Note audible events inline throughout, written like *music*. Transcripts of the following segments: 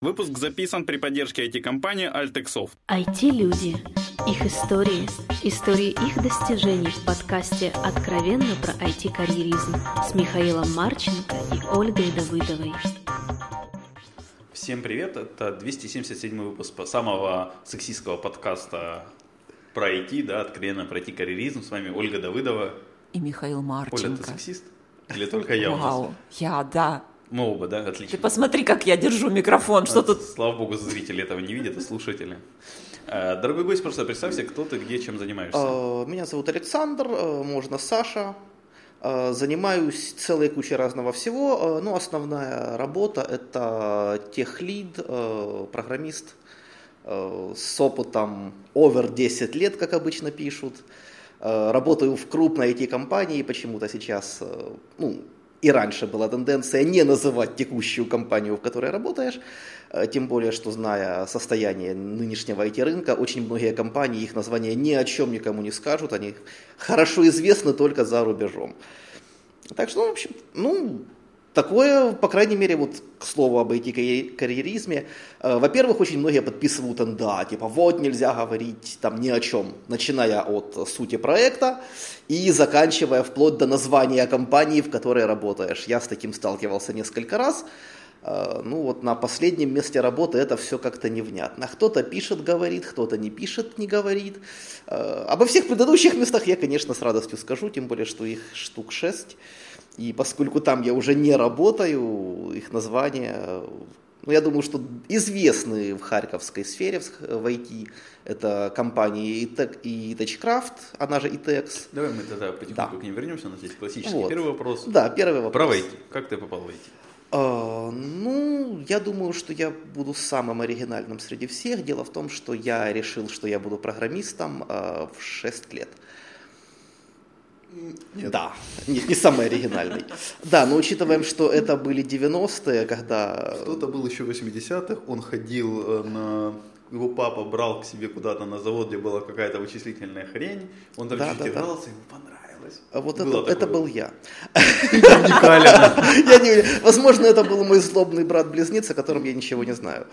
Выпуск записан при поддержке IT-компании Altexoft. IT-люди. Их истории. Истории их достижений в подкасте «Откровенно про IT-карьеризм» с Михаилом Марченко и Ольгой Давыдовой. Всем привет, это 277 выпуск самого сексистского подкаста про IT, да, «Откровенно про IT-карьеризм». С вами Ольга Давыдова. И Михаил Марченко. Оля, ты сексист? Или только я Вау, я, да. Мы оба, да? Отлично. Ты посмотри, как я держу микрофон, что А, тут... Слава богу, зрители этого не видят, а слушатели. Э, Дорогой гость, просто представься, кто ты, где, чем занимаешься. Э, Меня зовут Александр, э, можно Саша. Занимаюсь целой кучей разного всего. Э, Ну, основная работа – это техлид, программист с опытом over 10 лет, как обычно пишут. Работаю в крупной IT-компании, почему-то сейчас, ну, и раньше была тенденция не называть текущую компанию, в которой работаешь, Э, тем более, что зная состояние нынешнего IT-рынка, очень многие компании их название ни о чем никому не скажут, они хорошо известны только за рубежом. Так что, в общем, ну, такое, по крайней мере, вот к слову об IT-карьеризме, э, во-первых, очень многие подписывают НДА, типа вот нельзя говорить там ни о чем, начиная от сути проекта и заканчивая вплоть до названия компании, в которой работаешь. Я с таким сталкивался несколько раз. Э, Ну вот на последнем месте работы это все как-то невнятно. Кто-то пишет, говорит, кто-то не пишет, не говорит. Э, Обо всех предыдущих местах я, конечно, с радостью скажу, тем более, что их штук шесть. И поскольку там я уже не работаю, их названия, э, ну, я думаю, что известны в харьковской сфере, в IT. Это компании Itech и TouchCraft, она же ITEX. Давай мы тогда потихоньку Да. к ним вернемся. У нас есть классический Вот. первый вопрос. Да, первый вопрос. Про IT. Как ты попал в IT? А, ну, я думаю, что я буду самым оригинальным среди всех. Дело в том, что я решил, что я буду программистом а, в 6 лет. Да, *laughs* нет, не самый оригинальный. Да, но учитывая, что это были 90-е, когда... Кто-то был еще в 80-х, он ходил э, на... Его папа брал к себе куда-то на завод, где была какая-то вычислительная хрень. Он там Да, чуть-чуть да, да. игрался, ему понравилось. А Вот Было это, это такое. был я. Я не, возможно, это был мой злобный брат-близнец, о котором я ничего не знаю.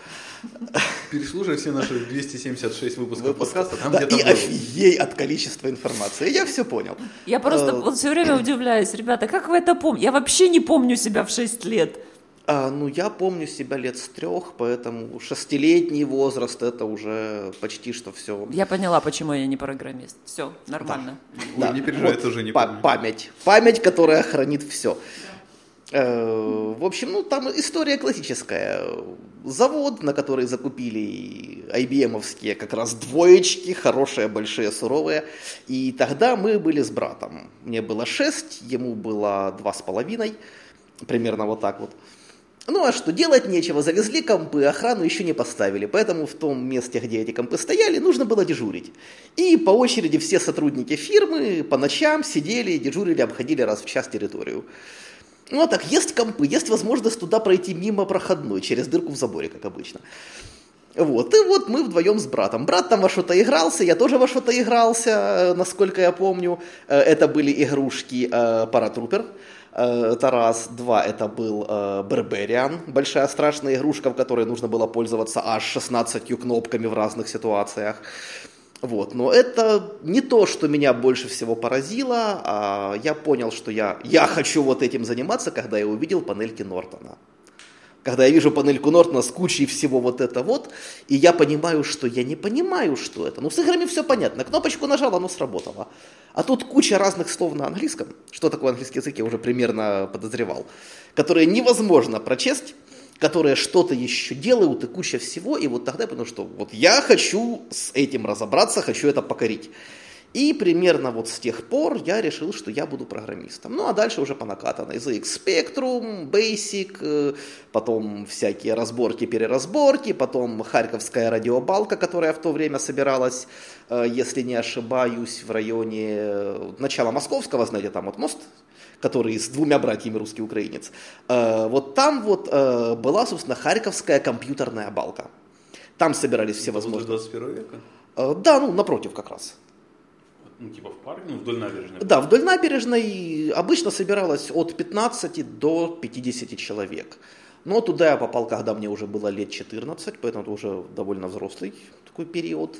Переслушай все наши 276 выпусков Выпуск- подкаста, там да, где-то и был. офигей от количества информации. Я все понял. Я просто Э, вот все время удивляюсь, ребята, как вы это помните? Я вообще не помню себя в 6 лет. А, ну, я помню себя лет с трех, поэтому шестилетний возраст это уже почти что все. Я поняла, почему я не программист. Все, нормально. Ой, не переживай, я тоже не помню. Память. Память, которая хранит все. В общем, ну там история классическая. Завод, на который закупили IBM-овские как раз двоечки, хорошие, большие, суровые. И тогда мы были с братом. Мне было шесть, ему было два с половиной. Примерно вот так вот. Ну а что, делать нечего, завезли компы, охрану еще не поставили, поэтому в том месте, где эти компы стояли, нужно было дежурить. И по очереди все сотрудники фирмы по ночам сидели, дежурили, обходили раз в час территорию. Ну а так, есть компы, есть возможность туда пройти мимо проходной, через дырку в заборе, как обычно. Вот, и вот мы вдвоем с братом. Брат там во что-то игрался, я тоже во что-то игрался, э, насколько я помню. Э, Это были игрушки э, Паратрупер. Э, Это раз. Два, это был э, Бербериан. Большая страшная игрушка, в которой нужно было пользоваться аж 16 кнопками в разных ситуациях. Вот, но это не то, что меня больше всего поразило, а я понял, что я, я хочу вот этим заниматься, когда я увидел панельки Нортона. Когда я вижу панельку Нортона с кучей всего вот это вот, и я понимаю, что я не понимаю, что это. Ну, с играми все понятно. Кнопочку нажал, оно сработало. А тут куча разных слов на английском. Что такое английский язык, я уже примерно подозревал. Которые невозможно прочесть, которые что-то еще делают и куча всего. И вот тогда я понял, что вот я хочу с этим разобраться, хочу это покорить. И примерно вот с тех пор я решил, что я буду программистом. Ну, а дальше уже по накатанной. ZX Spectrum, Basic, э, потом всякие разборки, переразборки, потом Харьковская радиобалка, которая в то время собиралась, э, если не ошибаюсь, в районе э, начала Московского, знаете, там вот мост, который с двумя братьями русский украинец. Вот там вот была, собственно, Харьковская компьютерная балка. Там собирались все возможные... 21 века? Да, ну, напротив как раз. Ну, типа в парке, ну, вдоль набережной. Да, вдоль набережной обычно собиралось от 15 до 50 человек. Но туда я попал, когда мне уже было лет 14, поэтому это уже довольно взрослый такой период.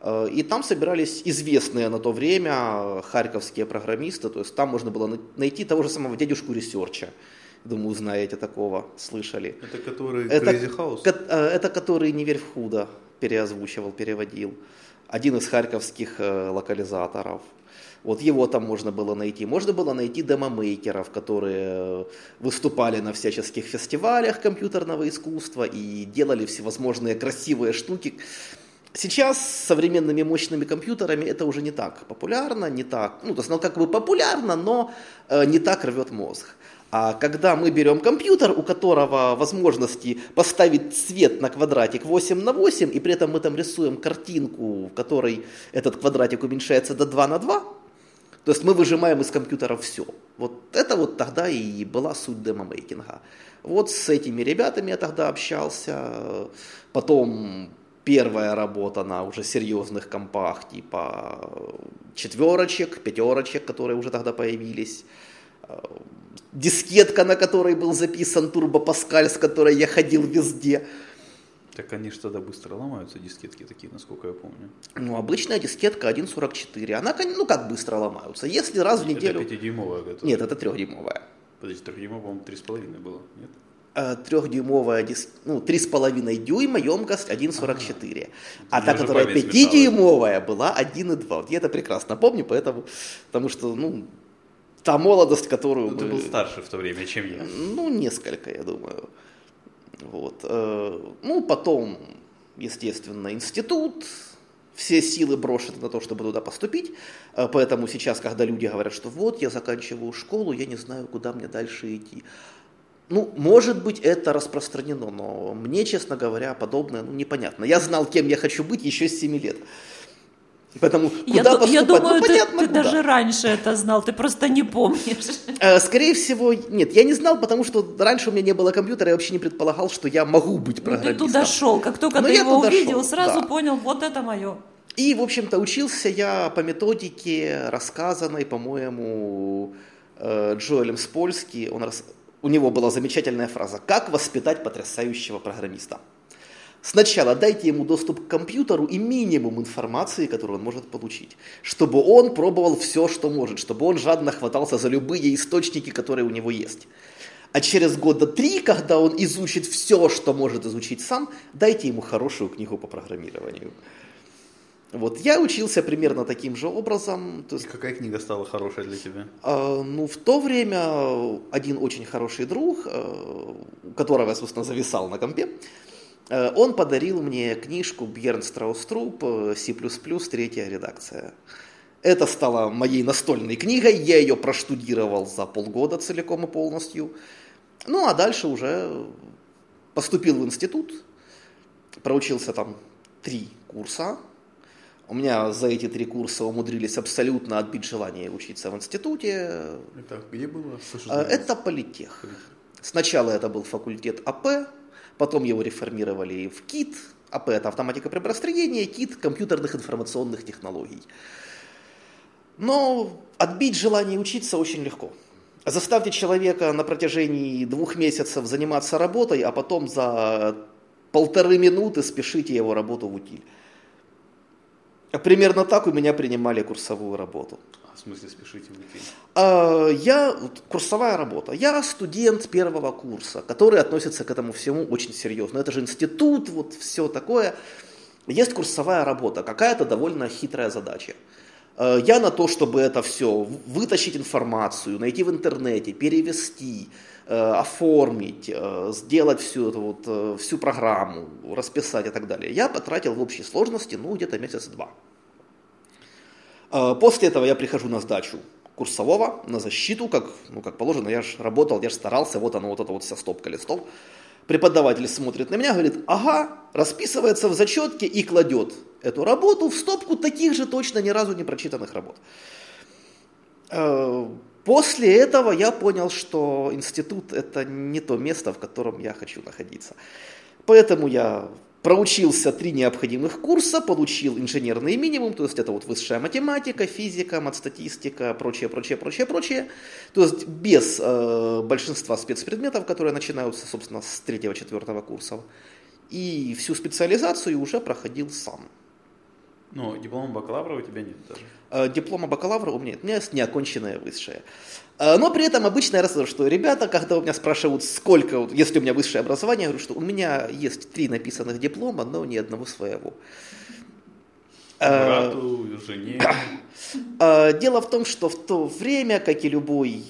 Э, и там собирались известные на то время харьковские программисты, то есть там можно было найти того же самого дядюшку Рисёча. Думаю, знаете такого, слышали. Это который Это, Crazy House? ко- э, это который «Не верь в худо» переозвучивал, переводил. Один из харьковских э, локализаторов. Вот его там можно было найти. Можно было найти демомейкеров, которые э, выступали на всяческих фестивалях компьютерного искусства и делали всевозможные красивые штуки. Сейчас с современными мощными компьютерами это уже не так популярно, не так, ну, то есть, ну, как бы популярно, но э, не так рвет мозг. А когда мы берем компьютер, у которого возможности поставить цвет на квадратик 8 на 8, и при этом мы там рисуем картинку, в которой этот квадратик уменьшается до 2 на 2, то есть мы выжимаем из компьютера все. Вот это вот тогда и была суть демомейкинга. Вот с этими ребятами я тогда общался. Потом первая работа на уже серьезных компах, типа четверочек, пятерочек, которые уже тогда появились. Дискетка, на которой был записан Турбо Паскаль, с которой я ходил везде. Так они же тогда быстро ломаются, дискетки такие, насколько я помню. Ну, обычная дискетка 1.44. Она, ну, как быстро ломаются. Если раз в неделю... Это 5-дюймовая готова. Нет, это трехдюймовая. Подожди, 3-дюймовая, по-моему, 3,5 было, нет? Э, Трехдюймовая ну, 3,5 дюйма, емкость 1,44. А Мне та, которая память 5-дюймовая, была 1,2. Вот я это прекрасно помню, поэтому, потому что, ну, та молодость, которую Ну, ты был старше в то время, чем я. Ну, несколько, я думаю. Вот. э, Ну, потом, естественно, институт, все силы брошены на то, чтобы туда поступить. Э, Поэтому сейчас, когда люди говорят, что вот, я заканчиваю школу, я не знаю, куда мне дальше идти. Ну, может быть, это распространено, но мне, честно говоря, подобное ну, непонятно. Я знал, кем я хочу быть еще с 7 лет. И Поэтому Я, куда ду- поступать? я думаю, ну, ты, понятно, ты куда. даже раньше это знал, ты просто не помнишь. Э, Скорее всего, нет, я не знал, потому что раньше у меня не было компьютера, я вообще не предполагал, что я могу быть Ну, ты программистом. туда шел, как только Ну, ты я его увидел, шел, сразу да. понял, вот это мое. И, в общем-то, учился я по методике, рассказанной, по-моему, э, Джоэлем Спольски. Он рас- У него была замечательная фраза «Как воспитать потрясающего программиста?» Сначала дайте ему доступ к компьютеру и минимум информации, которую он может получить, чтобы он пробовал все, что может, чтобы он жадно хватался за любые источники, которые у него есть. А через года три, когда он изучит все, что может изучить сам, дайте ему хорошую книгу по программированию. Вот я учился примерно таким же образом. То есть, Какая книга стала хорошая для тебя? э, ну, в то время один очень хороший друг, э, которого я, собственно, зависал на компе, э, он подарил мне книжку Бьерн Страуструп э, C++ третья редакция. Это стало моей настольной книгой, я ее проштудировал за полгода целиком и полностью. Ну, а дальше уже поступил в институт, проучился там три курса. У меня за эти три курса умудрились абсолютно отбить желание учиться в институте. Это где было? А, Это политех. Сначала это был факультет АП, потом его реформировали в КИТ. АП это автоматика приборостроения, КИТ компьютерных информационных технологий. Но отбить желание учиться очень легко. Заставьте человека на протяжении двух месяцев заниматься работой, а потом за полторы минуты спешите его работу в утиль. Примерно так у меня принимали курсовую работу. А, В смысле, спешите уйти? А, Я, курсовая работа. Я студент первого курса, который относится к этому всему очень серьезно. Это же институт, вот все такое. Есть курсовая работа, какая-то довольно хитрая задача. Э, Я на то, чтобы это все, вытащить информацию, найти в интернете, перевести, э, оформить, э, сделать всю эту вот, э, всю программу, расписать и так далее. Я потратил в общей сложности, ну, где-то месяца два. Э, После этого я прихожу на сдачу курсового, на защиту, как, ну, как положено, я же работал, я же старался, вот оно, вот это вот вся стопка листов. Преподаватель смотрит на меня, говорит, ага, расписывается в зачетке и кладет эту работу в стопку таких же точно ни разу не прочитанных работ. Э, После этого я понял, что институт это не то место, в котором я хочу находиться. Поэтому я проучился три необходимых курса, получил инженерный минимум, то есть это вот высшая математика, физика, матстатистика, прочее, прочее, прочее, прочее. То есть без э, большинства спецпредметов, которые начинаются, собственно, с третьего-четвертого курсов. И всю специализацию уже проходил сам. Но диплома бакалавра у тебя нет даже. Э, диплома бакалавра у меня нет, у меня есть неоконченное высшее. Э, Но при этом обычно я рассказываю, что ребята, когда у меня спрашивают, сколько, вот, если у меня высшее образование, я говорю, что у меня есть три написанных диплома, но ни одного своего. Э, Брату, жене. *clears throat* Э, Дело в том, что в то время, как и любой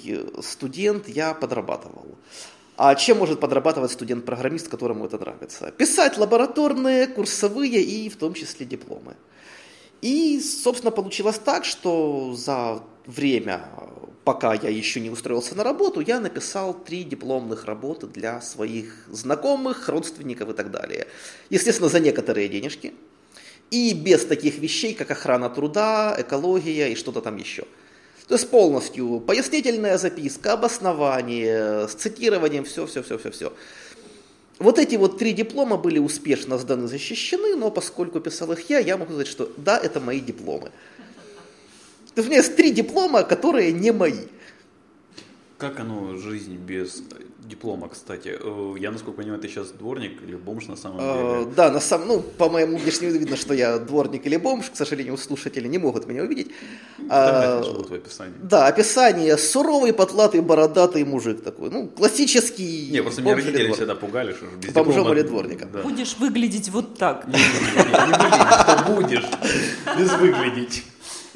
студент, я подрабатывал. А чем может подрабатывать студент-программист, которому это нравится? Писать лабораторные, курсовые и в том числе дипломы. И, собственно, получилось так, что за время, пока я еще не устроился на работу, я написал три дипломных работы для своих знакомых, родственников и так далее. Естественно, за некоторые денежки. И без таких вещей, как охрана труда, экология и что-то там еще. То есть полностью пояснительная записка, обоснование, с цитированием, все-все-все-все-все. Вот эти вот три диплома были успешно сданы, защищены, но поскольку писал их я, я могу сказать, что да, это мои дипломы. То есть у меня есть три диплома, которые не мои. Как оно, жизнь без диплома, кстати? Э, Я, насколько понимаю, ты сейчас дворник или бомж на самом Э, деле? Да, на самом, ну, по моему внешнему виду видно, что я дворник или бомж. К сожалению, слушатели не могут меня увидеть. А, это живут в описании. Да, описание. Суровый, потлатый, бородатый мужик такой. Ну, классический Не, просто меня родители всегда пугали, что без Бомжом диплома... или дворником. Будешь выглядеть вот так. Не, не, не, не будешь. Без выглядеть.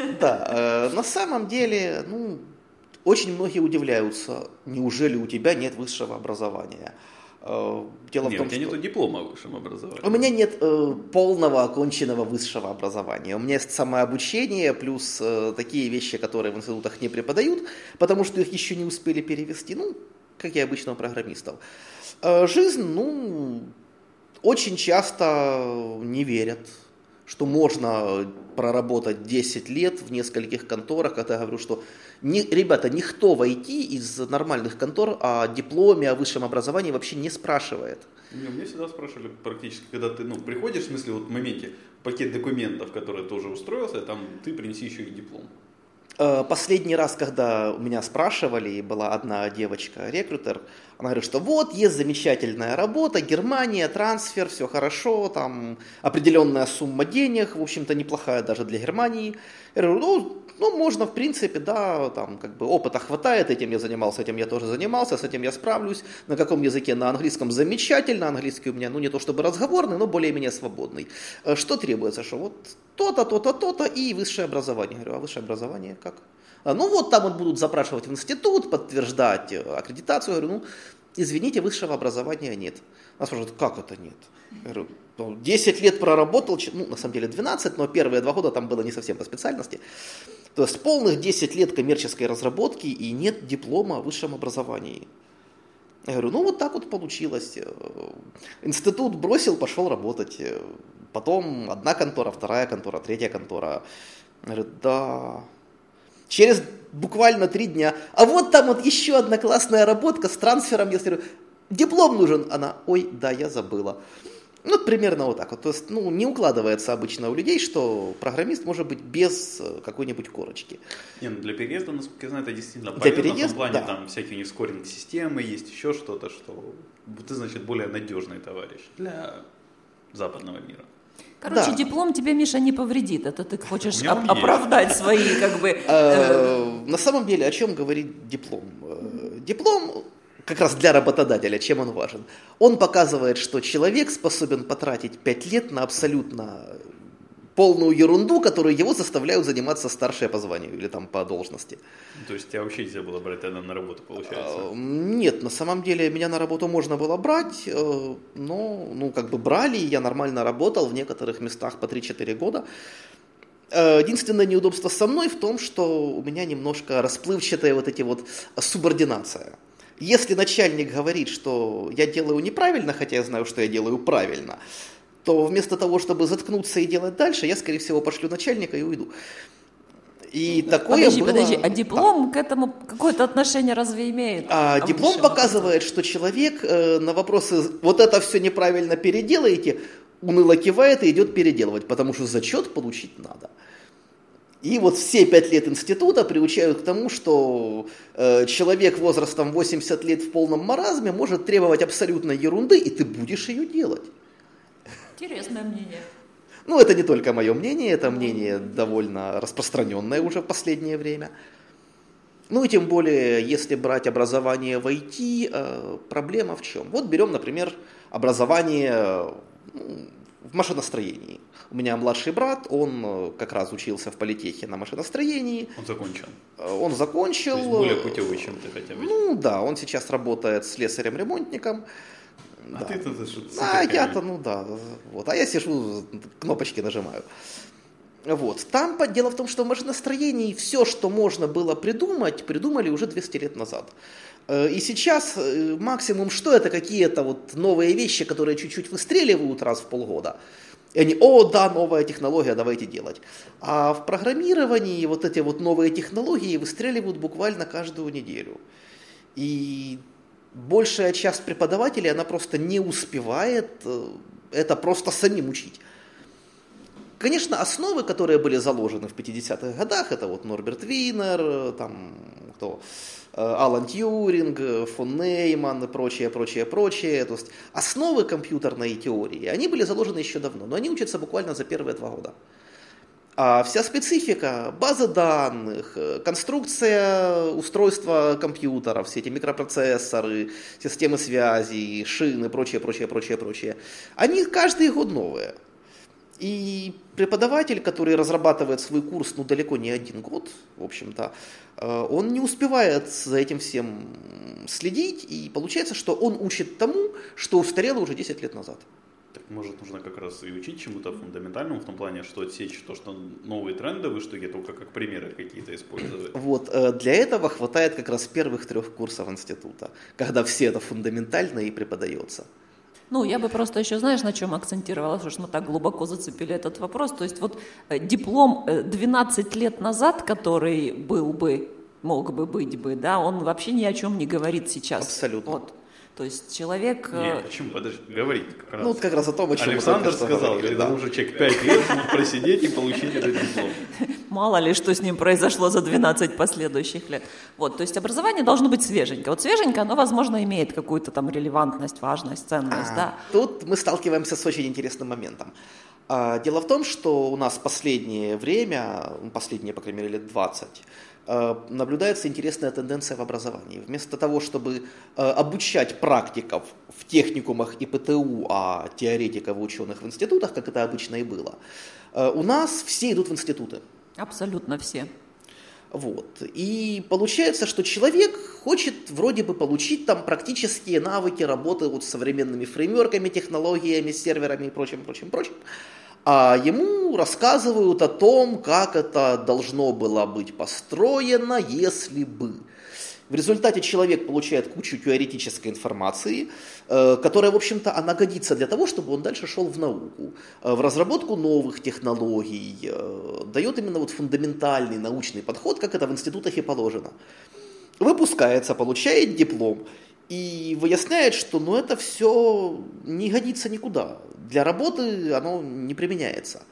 *laughs* Да, э, на самом деле, ну, очень многие удивляются, неужели у тебя нет высшего образования. Э, Дело в Нет, том, у тебя что... нету диплома о высшем образовании. У меня нет э, полного оконченного высшего образования. У меня есть самообучение, плюс э, такие вещи, которые в институтах не преподают, потому что их еще не успели перевести, ну, как и обычно у программистов. Э, жизнь, ну, очень часто не верят, что можно проработать 10 лет в нескольких конторах, когда я говорю, что не, ребята, никто в IT из нормальных контор о дипломе, о высшем образовании вообще не спрашивает. Не, меня всегда спрашивали практически, когда ты ну, приходишь, в смысле, вот в моменте, пакет документов, которые ты уже устроился, там ты принеси еще и диплом. Э, Последний раз, когда у меня спрашивали, была одна девочка-рекрутер, она говорит, что вот, есть замечательная работа, Германия, трансфер, все хорошо, там определенная сумма денег, в общем-то неплохая даже для Германии. Я говорю, ну, ну, можно, в принципе, да, там, как бы опыта хватает, этим я занимался, этим я тоже занимался, с этим я справлюсь. На каком языке? На английском замечательно, английский у меня, ну, не то чтобы разговорный, но более-менее свободный. Э, Что требуется? Что вот то-то, то-то, то-то и высшее образование. Я говорю, а высшее образование как? А, ну, вот там вот будут запрашивать в институт, подтверждать э, аккредитацию. Я говорю, ну, извините, высшего образования нет. Она спрашивает, как это нет? Я говорю, ну, 10 лет проработал, ну, на самом деле 12, но первые два года там было не совсем по специальности. То есть полных 10 лет коммерческой разработки и нет диплома о высшем образовании. Я говорю, ну вот так вот получилось. Э, Институт бросил, пошел работать. Э, Потом одна контора, вторая контора, третья контора. Я говорю, да. Через буквально три дня. А вот там вот еще одна классная работка с трансфером. Я говорю, диплом нужен. Она, ой, да, я забыла. Ну, вот примерно вот так вот. То есть, ну, не укладывается обычно у людей, что программист может быть без э, какой-нибудь корочки. Не, ну для переезда, насколько я знаю, это действительно Для полезно. в переезда, том плане, да. там всякие у них скоринг-системы, есть еще что-то, что ты, значит, более надежный товарищ для западного мира. Короче, Да. диплом тебе, Миша, не повредит. Это ты хочешь оп- оправдать свои, как бы... э, Э, На самом деле, о чем говорит диплом? Э, Диплом как раз для работодателя, чем он важен? Он показывает, что человек способен потратить 5 лет на абсолютно полную ерунду, которую его заставляют заниматься старшие по званию или там по должности. То есть тебя вообще нельзя было брать тогда на работу, получается. Э, Нет, на самом деле меня на работу можно было брать, э, но ну, как бы брали, я нормально работал в некоторых местах по 3-4 года. Э, Единственное неудобство со мной в том, что у меня немножко расплывчатая вот эти вот субординация. Если начальник говорит, что я делаю неправильно, хотя я знаю, что я делаю правильно, то вместо того, чтобы заткнуться и делать дальше, я, скорее всего, пошлю начальника и уйду. И такое Подожди, было- подожди, а Да. диплом к этому какое-то отношение разве имеет? А диплом показывает, что человек э, на вопросы «вот это все неправильно переделаете» уныло кивает и идет переделывать, потому что зачет получить надо. И вот все пять лет института приучают к тому, что э, человек возрастом 80 лет в полном маразме может требовать абсолютно ерунды, и ты будешь ее делать. Интересное мнение. Ну, это не только мое мнение, это мнение довольно распространенное уже в последнее время. Ну и тем более, если брать образование в IT, э, проблема в чем? Вот берем, например, образование ну, в машиностроении. У меня младший брат, он э, как раз учился в политехе на машиностроении. Он закончил. Э, он закончил. То есть более путевый, чем ты хотя бы. Ну да, он сейчас работает слесарем-ремонтником. А да. ты-то что А я-то, ну да, вот. А я сижу, кнопочки нажимаю. Вот. Там дело в том, что в машиностроении все, что можно было придумать, придумали уже 200 лет назад. Э, и сейчас э, максимум, что это какие-то вот новые вещи, которые чуть-чуть выстреливают раз в полгода. И они, о, да, новая технология, давайте делать. А в программировании вот эти вот новые технологии выстреливают буквально каждую неделю. И большая часть преподавателей, она просто не успевает э, это просто самим учить. Конечно, основы, которые были заложены в 50-х годах, это вот Норберт Винер, там кто, э, Алан Тьюринг, фон Нейман и прочее, прочее, прочее. То есть основы компьютерной теории, они были заложены еще давно, но они учатся буквально за первые два года. А вся специфика, базы данных, э, конструкция устройства компьютера, все эти микропроцессоры, системы связи, шины, прочее, прочее, прочее, прочее, они каждый год новые. И преподаватель, который разрабатывает свой курс, ну, далеко не один год, в общем-то, э, он не успевает за этим всем следить, и получается, что он учит тому, что устарело уже 10 лет назад. Так, может, нужно как раз и учить чему-то фундаментальному, в том плане, что отсечь то, что новые трендовые штуки, только как примеры какие-то использовать. *clears throat* Вот, э, для этого хватает как раз первых трех курсов института, когда все это фундаментально и преподается. Ну, я бы просто еще, знаешь, на чем акцентировала, что мы так глубоко зацепили этот вопрос. То есть вот э, диплом 12 э, лет назад, который был бы, мог бы быть бы, да, он вообще ни о чем не говорит сейчас. Абсолютно. Вот. То есть человек... Нет, э, почему? Подожди, говорит как раз. Ну, вот как раз о том, о чем Александр сказал, говорили, да. уже человек 5 лет смог просидеть и получить этот диплом. *laughs* Мало ли, что с ним произошло за 12 последующих лет. Вот, то есть образование должно быть свеженько. Вот свеженько, оно, возможно, имеет какую-то там релевантность, важность, ценность, а, да. Тут мы сталкиваемся с очень интересным моментом. А, дело в том, что у нас последнее время, последние, по крайней мере, лет 20, Э, наблюдается интересная тенденция в образовании. Вместо того, чтобы э, обучать практиков в техникумах и ПТУ, а теоретиков и ученых в институтах, как это обычно и было, э, у нас все идут в институты. Абсолютно все. Вот. И получается, что человек хочет вроде бы получить там практические навыки работы вот с современными фреймворками, технологиями, серверами и прочим, прочим, прочим а ему рассказывают о том, как это должно было быть построено, если бы. В результате человек получает кучу теоретической информации, э, которая, в общем-то, она годится для того, чтобы он дальше шел в науку, э, в разработку новых технологий, э, дает именно вот фундаментальный научный подход, как это в институтах и положено. Выпускается, получает диплом и выясняет, что ну, это все не годится никуда для работы оно не применяется.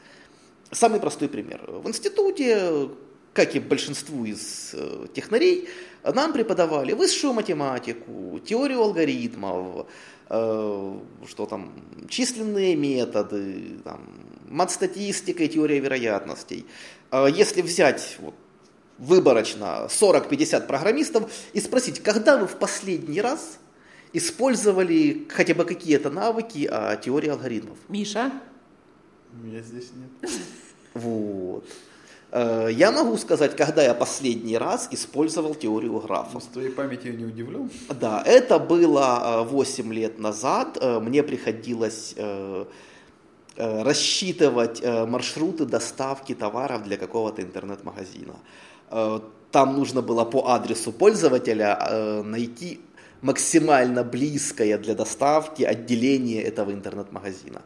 Самый простой пример. В институте, как и большинству из э, технарей, нам преподавали высшую математику, теорию алгоритмов, э, что там, численные методы, там, мат-статистика и теория вероятностей. А если взять вот, выборочно 40-50 программистов и спросить, когда вы в последний раз использовали хотя бы какие-то навыки о теории алгоритмов. Миша? Меня здесь нет. Вот. Э, я могу сказать, когда я последний раз использовал теорию графов. С твоей памяти не удивлен? Да, это было 8 э, лет назад. Э, мне приходилось рассчитывать маршруты доставки товаров для какого-то интернет-магазина. Там нужно было по адресу пользователя найти максимально близкое для доставки отделение этого интернет-магазина.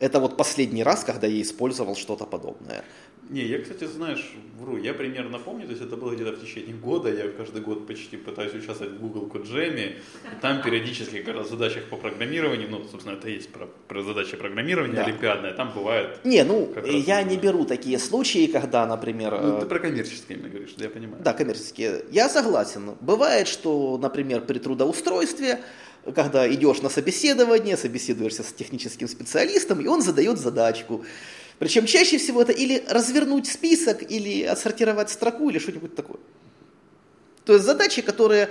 Это вот последний раз, когда я использовал что-то подобное. Не, я, кстати, знаешь, вру, я примерно помню, то есть это было где-то в течение года, я каждый год почти пытаюсь участвовать в Google Коджеме, там периодически, когда в задачах по программированию, ну, собственно, это есть про, про задачи программирования Да. олимпиадная, там бывает... Не, ну, Как раз я не беру такие случаи, когда, например... Ну, э, ты про коммерческие именно говоришь, да, я понимаю. Да, коммерческие. Я согласен. Бывает, что, например, при трудоустройстве, когда идешь на собеседование, собеседуешься с техническим специалистом, и он задает задачку. Причем чаще всего это или развернуть список, или отсортировать строку, или что-нибудь такое. То есть задачи, которые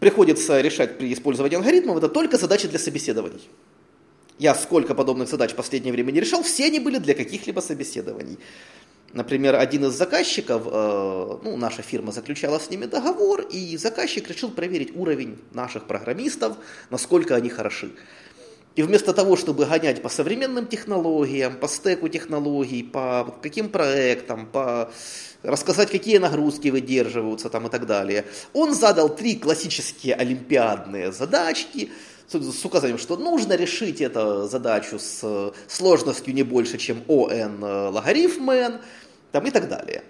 приходится решать при использовании алгоритмов, это только задачи для собеседований. Я сколько подобных задач в последнее время не решал, все они были для каких-либо собеседований. Например, один из заказчиков, э, ну, наша фирма заключала с ними договор, и заказчик решил проверить уровень наших программистов, насколько они хороши. И вместо того, чтобы гонять по современным технологиям, по стеку технологий, по каким проектам, по рассказать, какие нагрузки выдерживаются там и так далее, он задал три классические олимпиадные задачки с указанием, что нужно решить эту задачу с сложностью не больше, чем ОН логарифм n, там и так далее.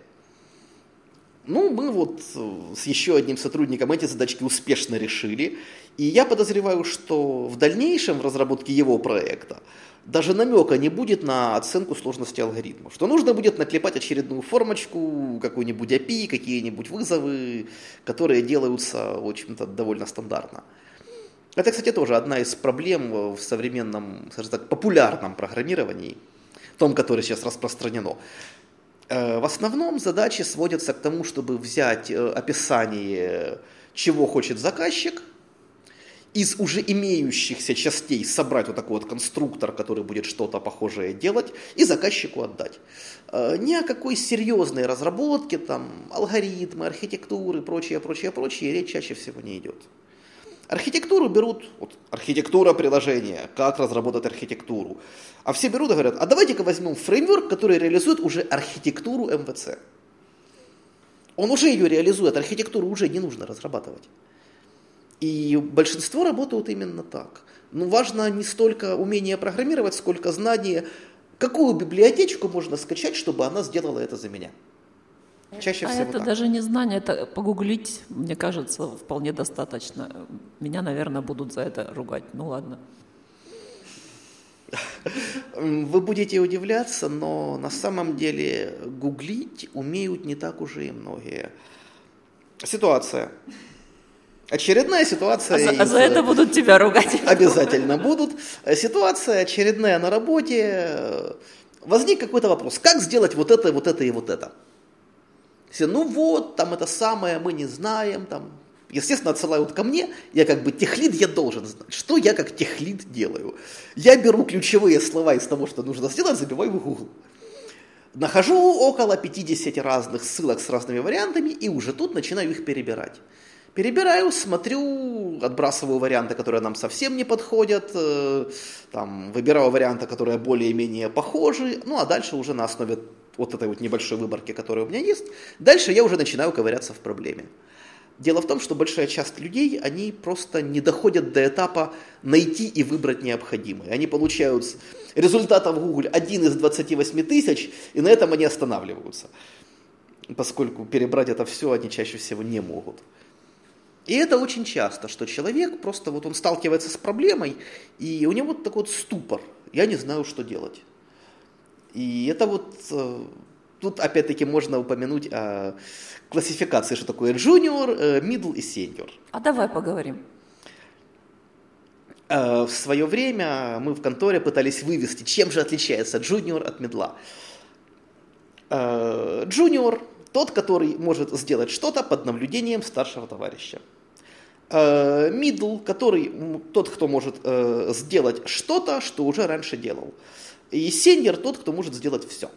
Ну, мы вот э, с еще одним сотрудником эти задачки успешно решили. И я подозреваю, что в дальнейшем в разработке его проекта даже намека не будет на оценку сложности алгоритмов. Что нужно будет наклепать очередную формочку, какой-нибудь API, какие-нибудь вызовы, которые делаются, в общем-то, довольно стандартно. Это, кстати, тоже одна из проблем в современном, скажем так, популярном программировании, том, которое сейчас распространено. Э, В основном задачи сводятся к тому, чтобы взять э, описание, чего хочет заказчик, из уже имеющихся частей собрать вот такой вот конструктор, который будет что-то похожее делать, и заказчику отдать. Э, Ни о какой серьезной разработке, там, алгоритмы, архитектуры, прочее, прочее, прочее, речь чаще всего не идет. Архитектуру берут, вот, архитектура приложения, как разработать архитектуру. А все берут и говорят, а давайте-ка возьмем фреймворк, который реализует уже архитектуру МВЦ. Он уже ее реализует, архитектуру уже не нужно разрабатывать. И большинство работают именно так. Ну, важно не столько умение программировать, сколько знание, какую библиотечку можно скачать, чтобы она сделала это за меня. Чаще а всего это так. даже не знание, это погуглить, мне кажется, вполне достаточно. Меня, наверное, будут за это ругать. Ну ладно. Вы будете удивляться, но на самом деле гуглить умеют не так уже и многие. Ситуация. Очередная ситуация. А за, а из- за это будут тебя ругать. *laughs* Обязательно будут. Ситуация очередная на работе. Возник какой-то вопрос. Как сделать вот это, вот это и вот это? Все, ну вот, там это самое, мы не знаем, там. Естественно, отсылают ко мне, я как бы техлид, я должен знать. Что я как техлид делаю? Я беру ключевые слова из того, что нужно сделать, забиваю в Google. Нахожу около 50 разных ссылок с разными вариантами и уже тут начинаю их перебирать. Перебираю, смотрю, отбрасываю варианты, которые нам совсем не подходят, э, там, выбираю варианты, которые более-менее похожи, ну а дальше уже на основе вот этой вот небольшой выборки, которая у меня есть, дальше я уже начинаю ковыряться в проблеме. Дело в том, что большая часть людей, они просто не доходят до этапа найти и выбрать необходимое. Они получают с результата в Google один из 28 тысяч, и на этом они останавливаются. Поскольку перебрать это все они чаще всего не могут. И это очень часто, что человек просто вот он сталкивается с проблемой, и у него вот такой вот ступор. Я не знаю, что делать. И это вот э, тут опять-таки можно упомянуть о классификации, что такое junior, э, middle и senior. А давай поговорим. Э, В свое время мы в конторе пытались вывести, чем же отличается джуниор от медла. Э, Джуниор – тот, который может сделать что-то под наблюдением старшего товарища. Э, Мидл, который тот, кто может э, сделать что-то, что уже раньше делал. И сеньор – тот, кто может сделать все.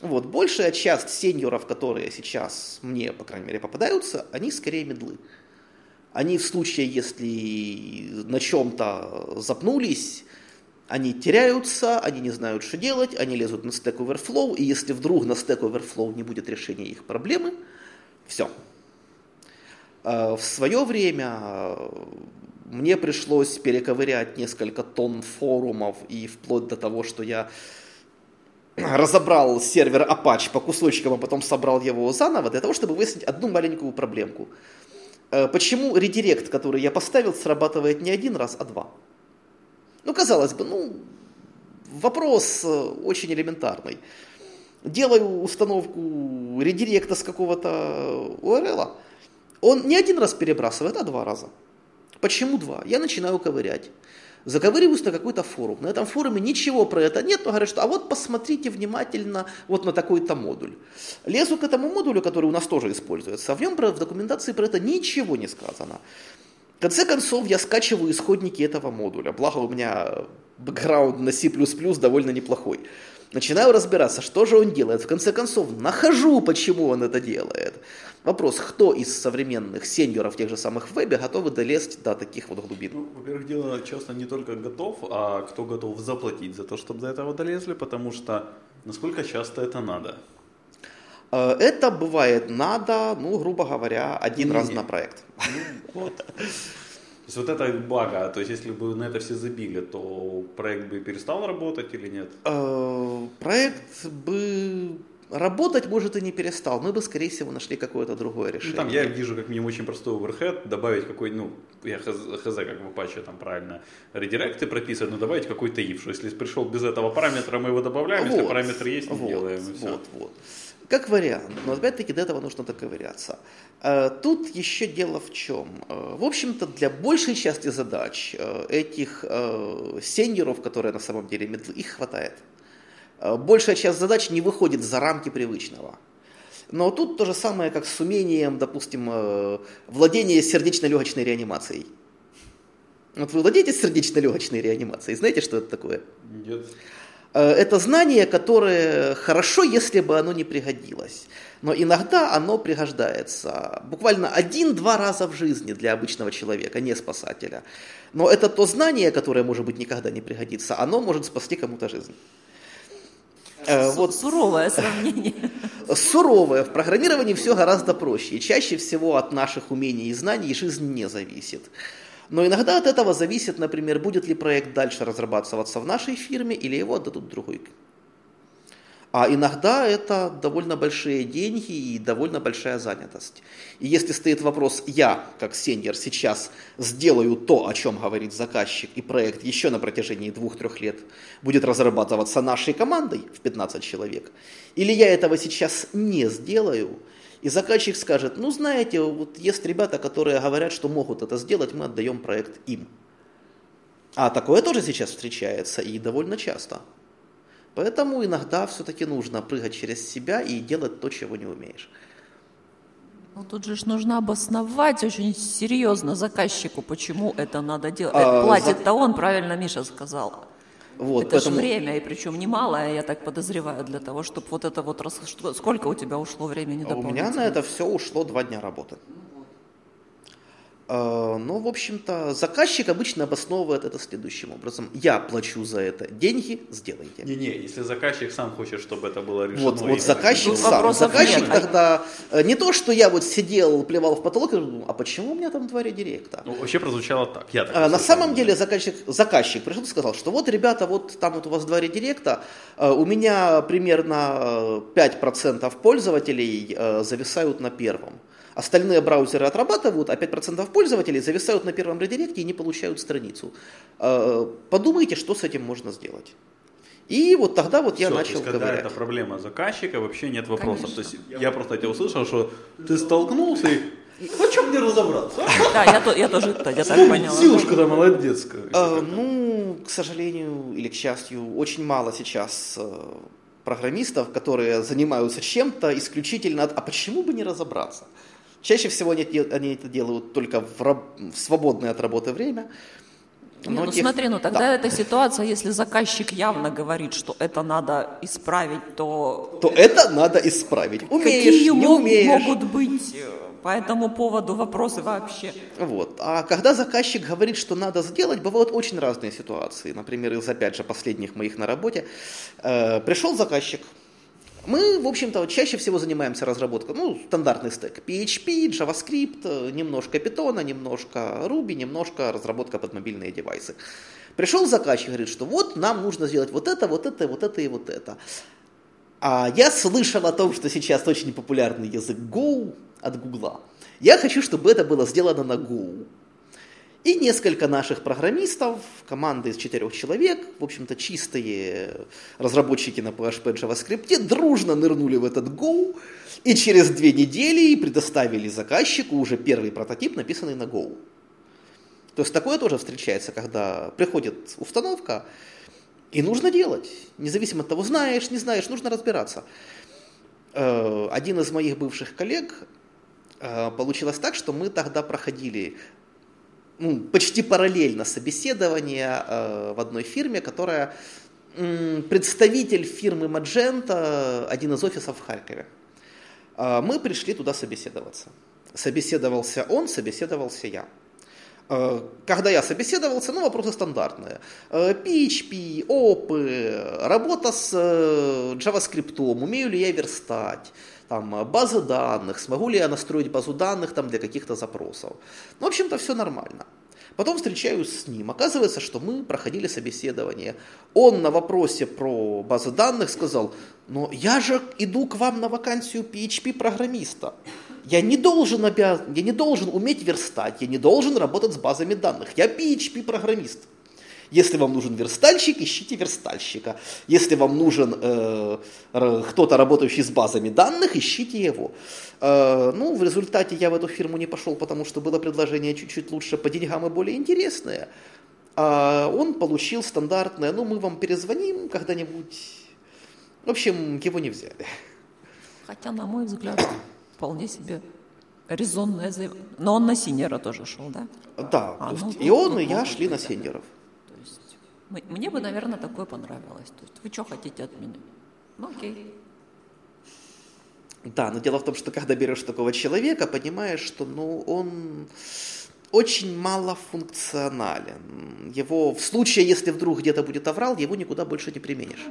Вот, большая часть сеньоров, которые сейчас мне, по крайней мере, попадаются, они скорее медлы. Они в случае, если на чем-то запнулись, они теряются, они не знают, что делать, они лезут на Stack Overflow, и если вдруг на Stack Overflow не будет решения их проблемы, все. В свое время мне пришлось перековырять несколько тонн форумов и вплоть до того, что я разобрал сервер Apache по кусочкам, а потом собрал его заново для того, чтобы выяснить одну маленькую проблемку. Э, почему редирект, который я поставил, срабатывает не один раз, а два? Ну, казалось бы, ну, вопрос э, очень элементарный. Делаю установку редиректа с какого-то URL, он не один раз перебрасывает, а два раза. Почему два? Я начинаю ковырять заковыриваюсь на какой-то форум. На этом форуме ничего про это нет, но говорят, что а вот посмотрите внимательно вот на такой-то модуль. Лезу к этому модулю, который у нас тоже используется, в нем в документации про это ничего не сказано. В конце концов, я скачиваю исходники этого модуля. Благо у меня бэкграунд на C++ довольно неплохой. Начинаю разбираться, что же он делает. В конце концов, нахожу, почему он это делает. Вопрос, кто из современных сеньоров, тех же самых в вебе, готовы долезть до таких вот глубин? Ну, во-первых, дело часто не только готов, а кто готов заплатить за то, чтобы до этого долезли, потому что насколько часто это надо? Э, это бывает надо, ну, грубо говоря, один не, раз не. на проект. Ну, вот. *laughs* Есть вот это бага, то есть если бы на это все забили, то проект бы перестал работать или нет? Э, проект бы Работать, может, и не перестал. Мы бы, скорее всего, нашли какое-то другое решение. Ну, там я вижу как минимум очень простой overhead, добавить какой, ну, я хз, хз как в Apache там правильно редиректы прописывать, но добавить какой-то if, что если пришел без этого параметра, мы его добавляем, вот, если параметр есть, не вот, делаем, и все. Вот, вот. Как вариант, но опять-таки до этого нужно доковыряться. Э, тут еще дело в чем. Э, в общем-то, для большей части задач э, этих сеньеров, которые на самом деле медлы, их хватает. Э, большая часть задач не выходит за рамки привычного. Но тут то же самое, как с умением, допустим, э, владения сердечно-легочной реанимацией. Вот вы владеете сердечно-легочной реанимацией, знаете, что это такое? Нет. Э, это знание, которое хорошо, если бы оно не пригодилось. Но иногда оно пригождается. Буквально один-два раза в жизни для обычного человека, не спасателя. Но это то знание, которое, может быть, никогда не пригодится, оно может спасти кому-то жизнь. Э, вот. Суровое сравнение. *laughs* Суровое. В программировании все гораздо проще. И чаще всего от наших умений и знаний жизнь не зависит. Но иногда от этого зависит, например, будет ли проект дальше разрабатываться в нашей фирме или его отдадут другой а иногда это довольно большие деньги и довольно большая занятость. И если стоит вопрос, я, как сеньор, сейчас сделаю то, о чем говорит заказчик, и проект еще на протяжении двух-трех лет будет разрабатываться нашей командой в 15 человек, или я этого сейчас не сделаю, и заказчик скажет, ну знаете, вот есть ребята, которые говорят, что могут это сделать, мы отдаем проект им. А такое тоже сейчас встречается и довольно часто. Поэтому иногда все-таки нужно прыгать через себя и делать то, чего не умеешь. Ну, тут же нужно обосновать очень серьезно заказчику, почему это надо делать. А, Платит-то за... он, правильно Миша сказал. Вот, это поэтому... же время, и причем немалое, я так подозреваю, для того, чтобы вот это вот... Сколько у тебя ушло времени У меня на это все ушло два дня работы. А, ну, в общем-то, заказчик обычно обосновывает это следующим образом. Я плачу за это деньги, сделайте. Не-не, если заказчик сам хочет, чтобы это было решено. Вот, вот заказчик сам. Заказчик нет. тогда... Э, не то, что я вот сидел, плевал в потолок и думал, а почему у меня там два редиректа? Ну, вообще прозвучало так. Я так а, на самом деле заказчик, заказчик пришел и сказал, что вот, ребята, вот там вот у вас два редиректа, э, у меня примерно 5% пользователей э, зависают на первом. Остальные браузеры отрабатывают, а 5% пользователей зависают на первом редиректе и не получают страницу. А, подумайте, что с этим можно сделать. И вот тогда вот я Все, начал то есть, когда ковырять. это проблема заказчика, вообще нет вопросов. То есть я просто тебя услышал, что ты столкнулся и ну, что мне разобраться? Да, я, то, я тоже я так поняла. Силушка-то молодец. А, ну, к сожалению или к счастью, очень мало сейчас э, программистов, которые занимаются чем-то исключительно от «а почему бы не разобраться?». Чаще всего они, они это делают только в, раб, в свободное от работы время. Не, ну тех... смотри, ну тогда да. эта ситуация, если заказчик явно говорит, что это надо исправить, то... То это надо исправить. Умеешь, Какие не умеешь. могут быть э, по этому поводу вопросы вообще? Вот. А когда заказчик говорит, что надо сделать, бывают очень разные ситуации. Например, из, опять же, последних моих на работе. Э, пришел заказчик, Мы, в общем-то, чаще всего занимаемся разработкой, ну, стандартный стек. PHP, JavaScript, немножко Python, немножко Ruby, немножко разработка под мобильные девайсы. Пришел заказчик говорит, что вот нам нужно сделать вот это, вот это, вот это и вот это. А я слышал о том, что сейчас очень популярный язык Go от Гугла. Я хочу, чтобы это было сделано на Go. И несколько наших программистов, команда из четырех человек, в общем-то чистые разработчики на PHP JavaScript, дружно нырнули в этот Go и через две недели предоставили заказчику уже первый прототип, написанный на Go. То есть такое тоже встречается, когда приходит установка, и нужно делать. Независимо от того, знаешь, не знаешь, нужно разбираться. Э, один из моих бывших коллег э, получилось так, что мы тогда проходили почти параллельно собеседование э, в одной фирме, которая представитель фирмы Magento, один из офисов в Харькове. Мы пришли туда собеседоваться. Собеседовался он, собеседовался я. Э, когда я собеседовался, ну, вопросы стандартные. PHP, э, OP, работа с э, JavaScript, умею ли я верстать, там, базы данных, смогу ли я настроить базу данных там, для каких-то запросов. Ну, в общем-то, все нормально. Потом встречаюсь с ним. Оказывается, что мы проходили собеседование. Он на вопросе про базы данных сказал, но я же иду к вам на вакансию PHP-программиста. Я не должен обязан, я не должен уметь верстать, я не должен работать с базами данных. Я PHP-программист. Если вам нужен верстальщик, ищите верстальщика. Если вам нужен э, кто-то, работающий с базами данных, ищите его. Э, ну, в результате я в эту фирму не пошел, потому что было предложение чуть-чуть лучше по деньгам и более интересное. А он получил стандартное, ну, мы вам перезвоним когда-нибудь. В общем, его не взяли. Хотя, на мой взгляд, вполне себе резонное заявление. Но он на синера тоже шел, да? Да, а, ну, и он, и я шли на синеров. Мне бы, наверное, такое понравилось. То есть, вы что хотите от меня? Ну, окей. Да, но дело в том, что когда берешь такого человека, понимаешь, что ну, он очень малофункционален. Его в случае, если вдруг где-то будет оврал, его никуда больше не применишь.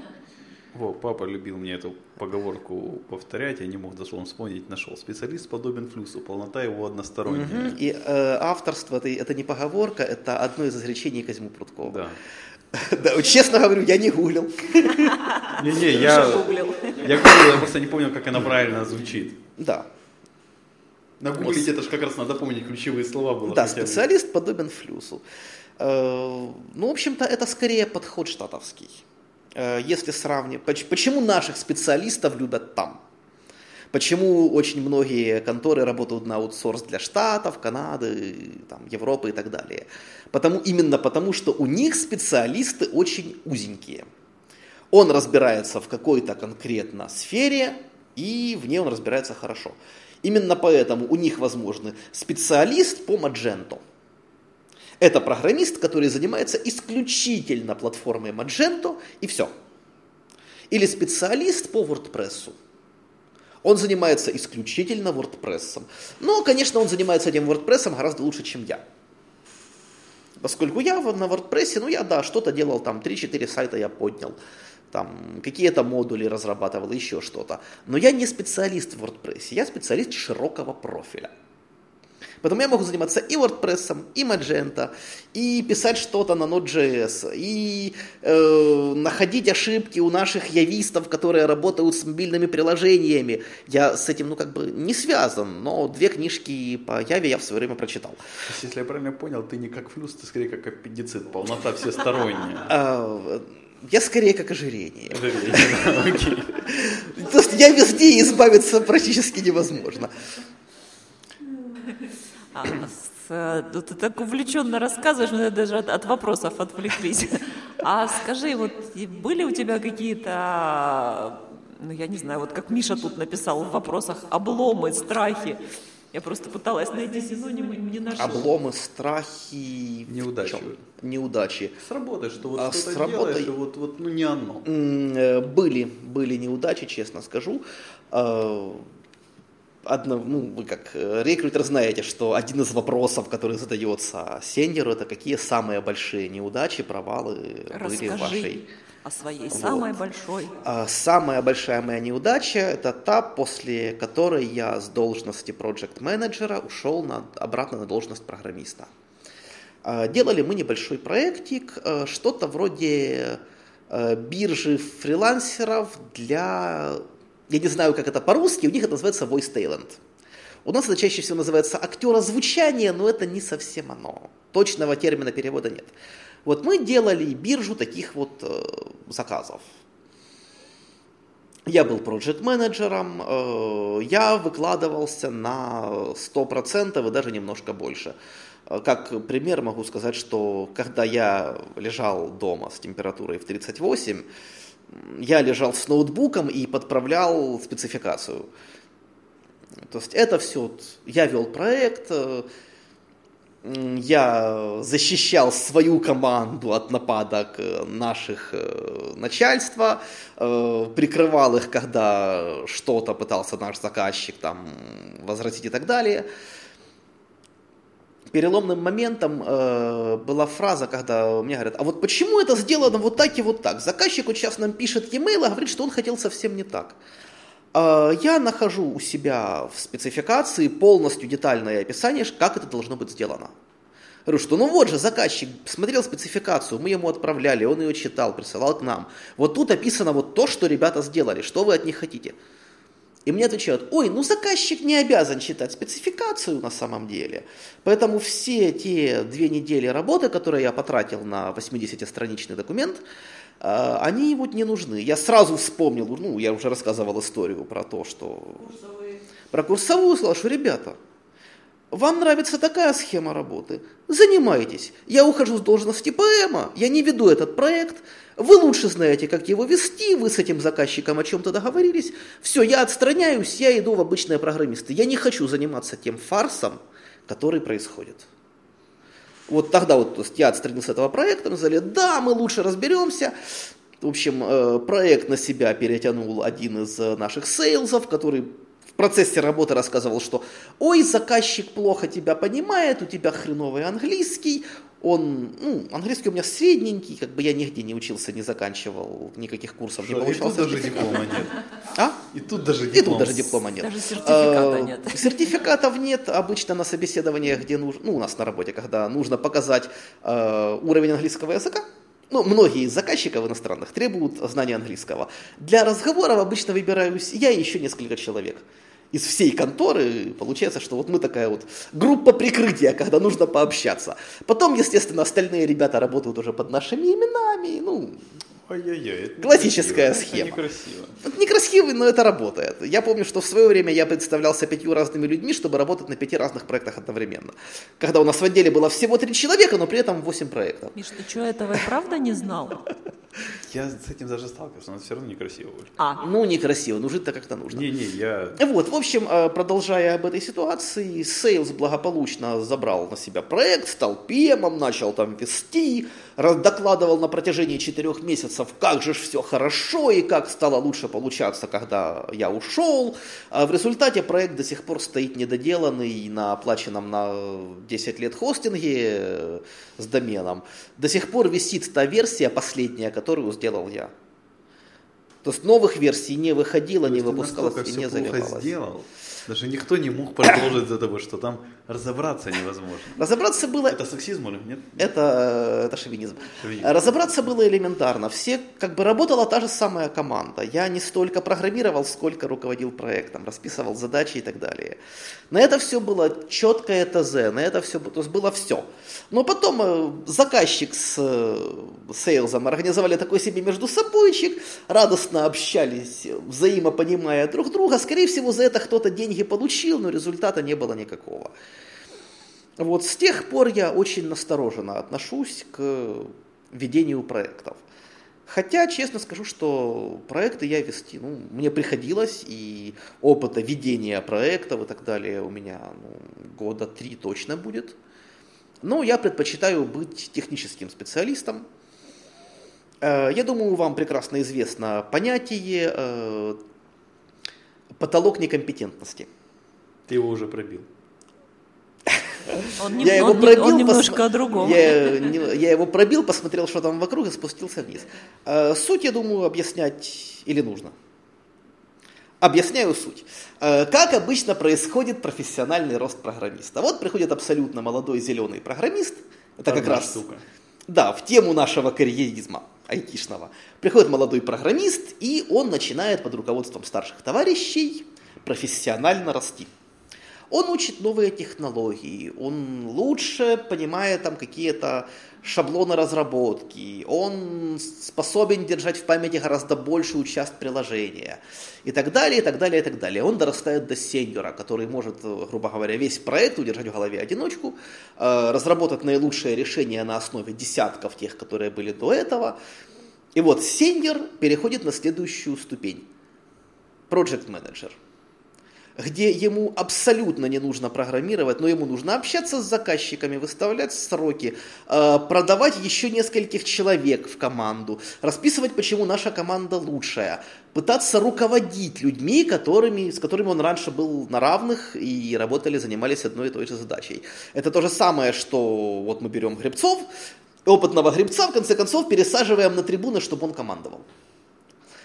Во, папа любил мне эту поговорку повторять, я не мог дословно вспомнить, нашел. Специалист подобен флюсу, полнота его односторонняя. Угу. И э, авторство, это, это не поговорка, это одно из изречений Козьму Прудкова. Да. Да, честно говорю, я не гуглил. Не-не, я, я гуглил, я просто не помню, как она правильно звучит. Да. Нагуглить это же как раз надо помнить ключевые слова было. Да, специалист подобен флюсу. Э, ну, в общем-то, это скорее подход штатовский. Э, если сравнивать, почему наших специалистов любят там? Почему очень многие конторы работают на аутсорс для Штатов, Канады, там, Европы и так далее? Потому, именно потому, что у них специалисты очень узенькие. Он разбирается в какой-то конкретно сфере, и в ней он разбирается хорошо. Именно поэтому у них возможны специалист по Magento – это программист, который занимается исключительно платформой Magento и все. Или специалист по WordPress. Он занимается исключительно WordPress. Но, конечно, он занимается этим WordPress гораздо лучше, чем я. Поскольку я на WordPress, ну я, да, что-то делал, там 3-4 сайта я поднял, там какие-то модули разрабатывал, еще что-то. Но я не специалист в WordPress, я специалист широкого профиля. Поэтому я могу заниматься и WordPress, и Magento, и писать что-то на Node.js, и э, находить ошибки у наших явистов, которые работают с мобильными приложениями. Я с этим, ну, как бы не связан, но две книжки по Яве я в свое время прочитал. Есть, если я правильно понял, ты не как флюс, ты скорее как аппендицит, полнота всесторонняя. *laughs* А, я скорее как ожирение. *laughs* То есть я везде избавиться практически невозможно. А, с, э, ты так увлеченно рассказываешь, мы даже от, от вопросов отвлеклись. А скажи, вот были у тебя какие-то, ну я не знаю, вот как Миша тут написал в вопросах, обломы, страхи? Я просто пыталась найти синонимы, не нашла. Обломы, страхи... Неудачи. Неудачи. С работой, что вот а что-то работой... делаешь, вот, вот, ну не оно. Э, были, были неудачи, честно скажу. Одно, ну, вы как э, рекрутер знаете, что один из вопросов, который задается сеньору, это какие самые большие неудачи, провалы были в вашей... Расскажи о своей самой большой. А, Самая большая моя неудача – это та, после которой я с должности проект менеджера ушел на, обратно на должность программиста. А, Делали мы небольшой проектик, э, что-то вроде э, биржи фрилансеров для, я не знаю, как это по-русски, у них это называется voice talent. У нас это чаще всего называется актера но это не совсем оно. Точного термина перевода нет. Вот мы делали биржу таких вот э, заказов. Я был проект-менеджером, э, я выкладывался на 100% и даже немножко больше. Э, Как пример могу сказать, что когда я лежал дома с температурой в 38, м, я лежал с ноутбуком и подправлял спецификацию. То есть это все, я вел проект, э, я защищал свою команду от нападок э, наших э, начальства, прикрывал их, когда что-то пытался наш заказчик там возвратить и так далее. Переломным моментом э, была фраза, когда мне говорят, а вот почему это сделано вот так и вот так? Заказчик вот сейчас нам пишет e-mail, а говорит, что он хотел совсем не так. Э, я нахожу у себя в спецификации полностью детальное описание, как это должно быть сделано. Говорю, что ну вот же заказчик смотрел спецификацию, мы ему отправляли, он ее читал, присылал к нам. Вот тут описано вот то, что ребята сделали, что вы от них хотите. И мне отвечают, ой, ну заказчик не обязан читать спецификацию на самом деле. Поэтому все те две недели работы, которые я потратил на 80-страничный документ, э, они вот не нужны. Я сразу вспомнил, ну, я уже рассказывал историю про то, что... Про курсовую сказал, что, ребята, вам нравится такая схема работы? Занимайтесь. Я ухожу с должности ПМа, я не веду этот проект. Вы лучше знаете, как его вести, вы с этим заказчиком о чем-то договорились. Все, я отстраняюсь, я иду в обычные программисты. Я не хочу заниматься тем фарсом, который происходит. Вот тогда вот то есть я отстранился от этого проекта, мы сказали, да, мы лучше разберемся. В общем, э, проект на себя перетянул один из э, наших сейлзов, который в процессе работы рассказывал, что ой, заказчик плохо тебя понимает, у тебя хреновый английский, он, ну, английский у меня средненький, как бы я нигде не учился, не заканчивал никаких курсов, не Что, и получал тут даже диплома нет. А? И тут даже И диплом. тут даже диплома нет. Даже сертификата Э, нет. Сертификатов нет обычно на собеседованиях, где нужно, ну, у нас на работе, когда нужно показать э, уровень английского языка. Ну, многие из заказчиков иностранных требуют знания английского. Для разговоров обычно выбираюсь я и еще несколько человек. Из всей конторы получается, что вот мы такая вот группа прикрытия, когда нужно пообщаться. Потом, естественно, остальные ребята работают уже под нашими именами. Ну, Ой-ой-ой. Классическая некрасиво. схема. Это некрасиво. это некрасивый, но это работает. Я помню, что в свое время я представлялся пятью разными людьми, чтобы работать на пяти разных проектах одновременно. Когда у нас в отделе было всего три человека, но при этом восемь проектов. Миш, ты что, этого и правда не знал? *laughs* Я с этим даже сталкивался, но это все равно некрасиво. А, Ну, некрасиво, ну жить-то как-то нужно. Не-не, я... Вот, в общем, э, продолжая об этой ситуации, Сейлс благополучно забрал на себя проект, стал пемом, начал там вести, докладывал на протяжении четырех месяцев, как же все хорошо и как стало лучше получаться, когда я ушел. А в результате проект до сих пор стоит недоделанный на оплаченном на 10 лет хостинге э, с доменом. До сих пор висит та версия последняя, которую сделал я. То есть новых версий не выходило, не выпускалось и не заливалось. сделал, даже никто не мог продолжить за тобой, что там разобраться невозможно. Разобраться было Это сексизм или нет? Это, э, это шовинизм. Шовинизм. Разобраться было элементарно. Все, как бы работала та же самая команда. Я не столько программировал, сколько руководил проектом, расписывал задачи и так далее. На это все было четкое ТЗ, на это все, то есть было все. Но потом э, заказчик с э, сейлзом организовали такой себе между собойчик, радостно общались, взаимопонимая друг друга. Скорее всего, за это кто-то деньги получил, но результата не было никакого. Вот с тех пор я очень настороженно отношусь к ведению проектов. Хотя, честно скажу, что проекты я вести, ну, мне приходилось, и опыта ведения проектов и так далее у меня ну, года три точно будет. Но я предпочитаю быть техническим специалистом. Э, Я думаю, вам прекрасно известно понятие э, потолок некомпетентности. Ты его уже пробил. Он, *laughs* не- Я его он пробил, он немножко посма- о другом. Я, не- я его пробил, посмотрел, что там вокруг, и спустился вниз. Э, Суть, я думаю, объяснять или нужно? Объясняю суть. Э, Как обычно происходит профессиональный рост программиста? Вот приходит абсолютно молодой зеленый программист, это как Одна раз штука. да, в тему нашего карьеризма айтишного. Приходит молодой программист, и он начинает под руководством старших товарищей профессионально расти. Он учит новые технологии, он лучше понимает там какие-то шаблоны разработки, он способен держать в памяти гораздо большую часть приложения и так далее, и так далее, и так далее. Он дорастает до сеньора, который может, грубо говоря, весь проект удержать в голове одиночку, э, разработать наилучшее решение на основе десятков тех, которые были до этого. И вот сеньор переходит на следующую ступень. Project Manager где ему абсолютно не нужно программировать, но ему нужно общаться с заказчиками, выставлять сроки, э, продавать еще нескольких человек в команду, расписывать, почему наша команда лучшая, пытаться руководить людьми, которыми, с которыми он раньше был на равных и работали, занимались одной и той же задачей. Это то же самое, что вот мы берем Гребцов, опытного Гребца, в конце концов, пересаживаем на трибуны, чтобы он командовал.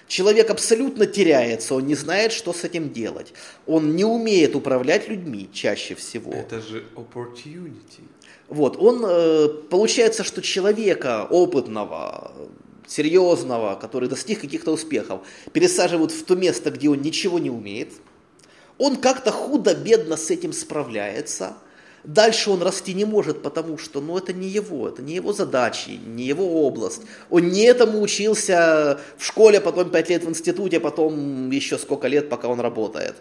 Человек абсолютно теряется, он не знает, что с этим делать. Он не умеет управлять людьми чаще всего. Это же opportunity. Вот, он, э, получается, что человека опытного, серьезного, который достиг каких-то успехов, пересаживают в то место, где он ничего не умеет. Он как-то худо-бедно с этим справляется. Дальше он расти не может, потому что ну, это не его, это не его задачи, не его область. Он не этому учился в школе, потом пять лет в институте, потом еще сколько лет, пока он работает.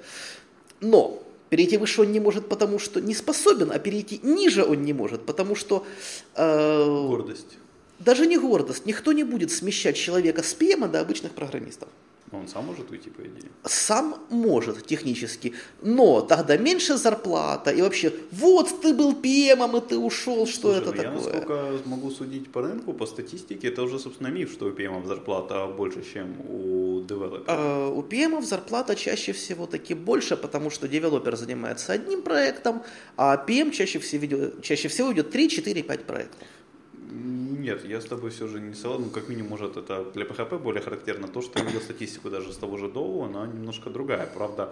Но перейти выше он не может, потому что не способен, а перейти ниже он не может, потому что э, Гордость. даже не гордость, никто не будет смещать человека с ПМа до обычных программистов. Но он сам может уйти, по идее. Сам может технически, но тогда меньше зарплата и вообще, вот ты был ПМом и ты ушел, что Слушай, это ну я такое? насколько могу судить по рынку, по статистике, это уже, собственно, миф, что у PM зарплата больше, чем у девелопера. А, У ПМов зарплата чаще всего таки больше, потому что девелопер занимается одним проектом, а ПМ чаще всего, ведет- чаще всего идет 3, 4, 5 проектов. Нет, я с тобой все же не согласен. Ну, как минимум, может, это для PHP более характерно. То, что я видел статистику даже с того же Доу, она немножко другая. Правда,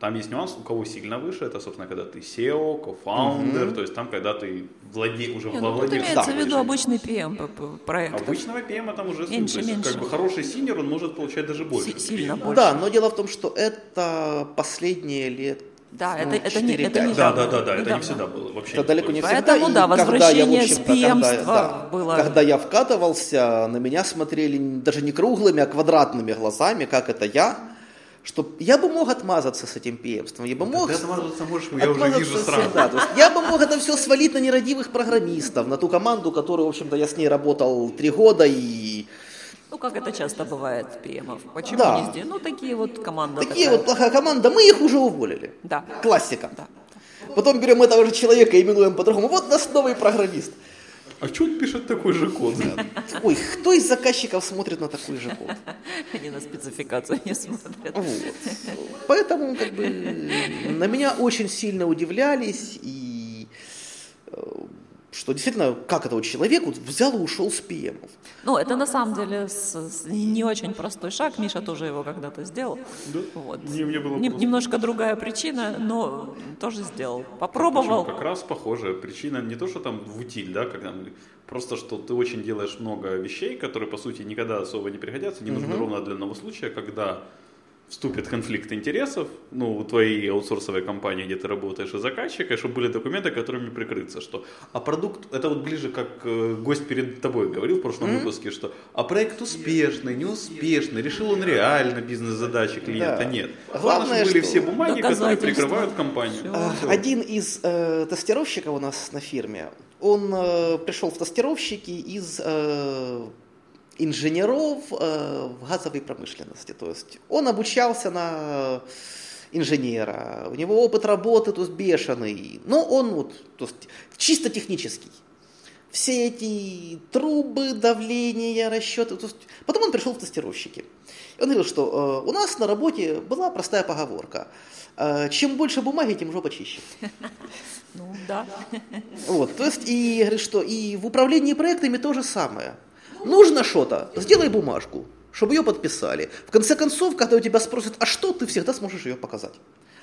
там есть нюанс, у кого сильно выше, это, собственно, когда ты CEO, co-founder, то есть там, когда ты владе, уже Не, ну, тут владеешь имеется в виду обычный PM проекту. Обычного PM там уже Меньше, то есть, меньше. как бы хороший senior, он может получать даже больше. Си- сильно больше. Да, но дело в том, что это последние лет Да, ну, это, это, не, это 4-5. не Да, да, да, да, это не всегда было. Вообще Это далеко не всегда. Поэтому, да, когда я, в возвращение с да, было- Когда я вкатывался, на меня смотрели даже не круглыми, а квадратными глазами, как это я, что я бы мог отмазаться с этим пемством, я бы мог... Ты отмазываться можешь, я уже отмазаться вижу сразу. всегда. То есть я бы мог это все свалить на нерадивых программистов, на ту команду, которую, в общем-то, я с ней работал три года и... Ну, как это часто бывает PM-ов. Почему Да. не здесь? Ну, такие вот команда Такие такая. вот плохая команда, мы их уже уволили. Да. Классика. Да. Потом берем этого же человека и именуем по-другому. Вот наш новый программист. А что он пишет такой же код? *laughs* Ой, кто из заказчиков смотрит на такой же код? *laughs* Они на спецификацию не смотрят. Вот. Поэтому как бы на меня очень сильно удивлялись и э, что действительно, как это вот человек вот взял и ушел с ПМов. Ну, это на самом деле с- с- не очень простой шаг. Миша тоже его когда-то сделал. Вот. Не, мне было Нем- Немножко другая причина, но тоже сделал. Почему? Попробовал. Как раз похоже. Причина не то, что там в утиль, да, когда мы- просто что ты очень делаешь много вещей, которые по сути никогда особо не пригодятся, не нужны ровно для одного случая, когда вступит конфликт интересов, ну, у твоей аутсорсовой компании, где ты работаешь, и заказчика, и чтобы были документы, которыми прикрыться, что, а продукт, это вот ближе, как э, гость перед тобой говорил в прошлом выпуске, что, а проект успешный, неуспешный, решил он реально бизнес-задачи клиента, Да. нет. Главное, Главное, чтобы были что все бумаги, которые прикрывают компанию. А, Один из э, тестировщиков у нас на фирме, он э, пришел в тестировщики из э, инженеров э, в газовой промышленности. То есть он обучался на инженера, у него опыт работы то есть бешеный, но он вот, то есть чисто технический. все эти трубы, давление, расчеты. То есть, потом он пришел в тестировщики. И он говорил, что э, у нас на работе была простая поговорка. Э, чем больше бумаги, тем жопа чище. *laughs* Ну да. Вот, то есть, и говорит, что и в управлении проектами то же самое. Нужно что-то, сделай бумажку, чтобы ее подписали. В конце концов, когда у тебя спросят, а что, ты всегда сможешь ее показать.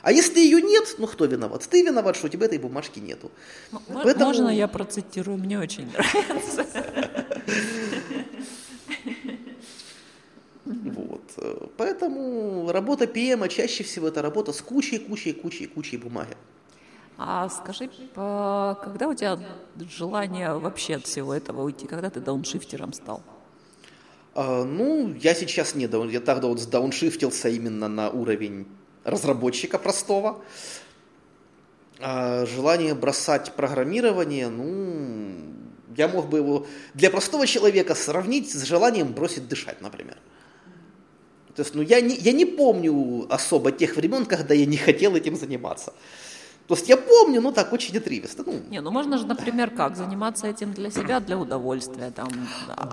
А если ее нет, ну кто виноват? Ты виноват, что у тебя этой бумажки нету. М- Поэтому- Можно я процитирую? Мне очень нравится. Вот. Поэтому работа ПМа чаще всего это работа с кучей, кучей, кучей, кучей бумаги. А скажи, когда у тебя желание вообще от всего этого уйти? Когда ты дауншифтером стал? А, Ну, я сейчас не даун, я тогда вот сдауншифтился именно на уровень разработчика простого. А желание бросать программирование, ну, я мог бы его для простого человека сравнить с желанием бросить дышать, например. То есть, ну, я не, я не помню особо тех времен, когда я не хотел этим заниматься. То есть я помню, ну так, очень отрывисто. Ну, Не, ну можно же, например, как? Заниматься этим для себя, для удовольствия. Там,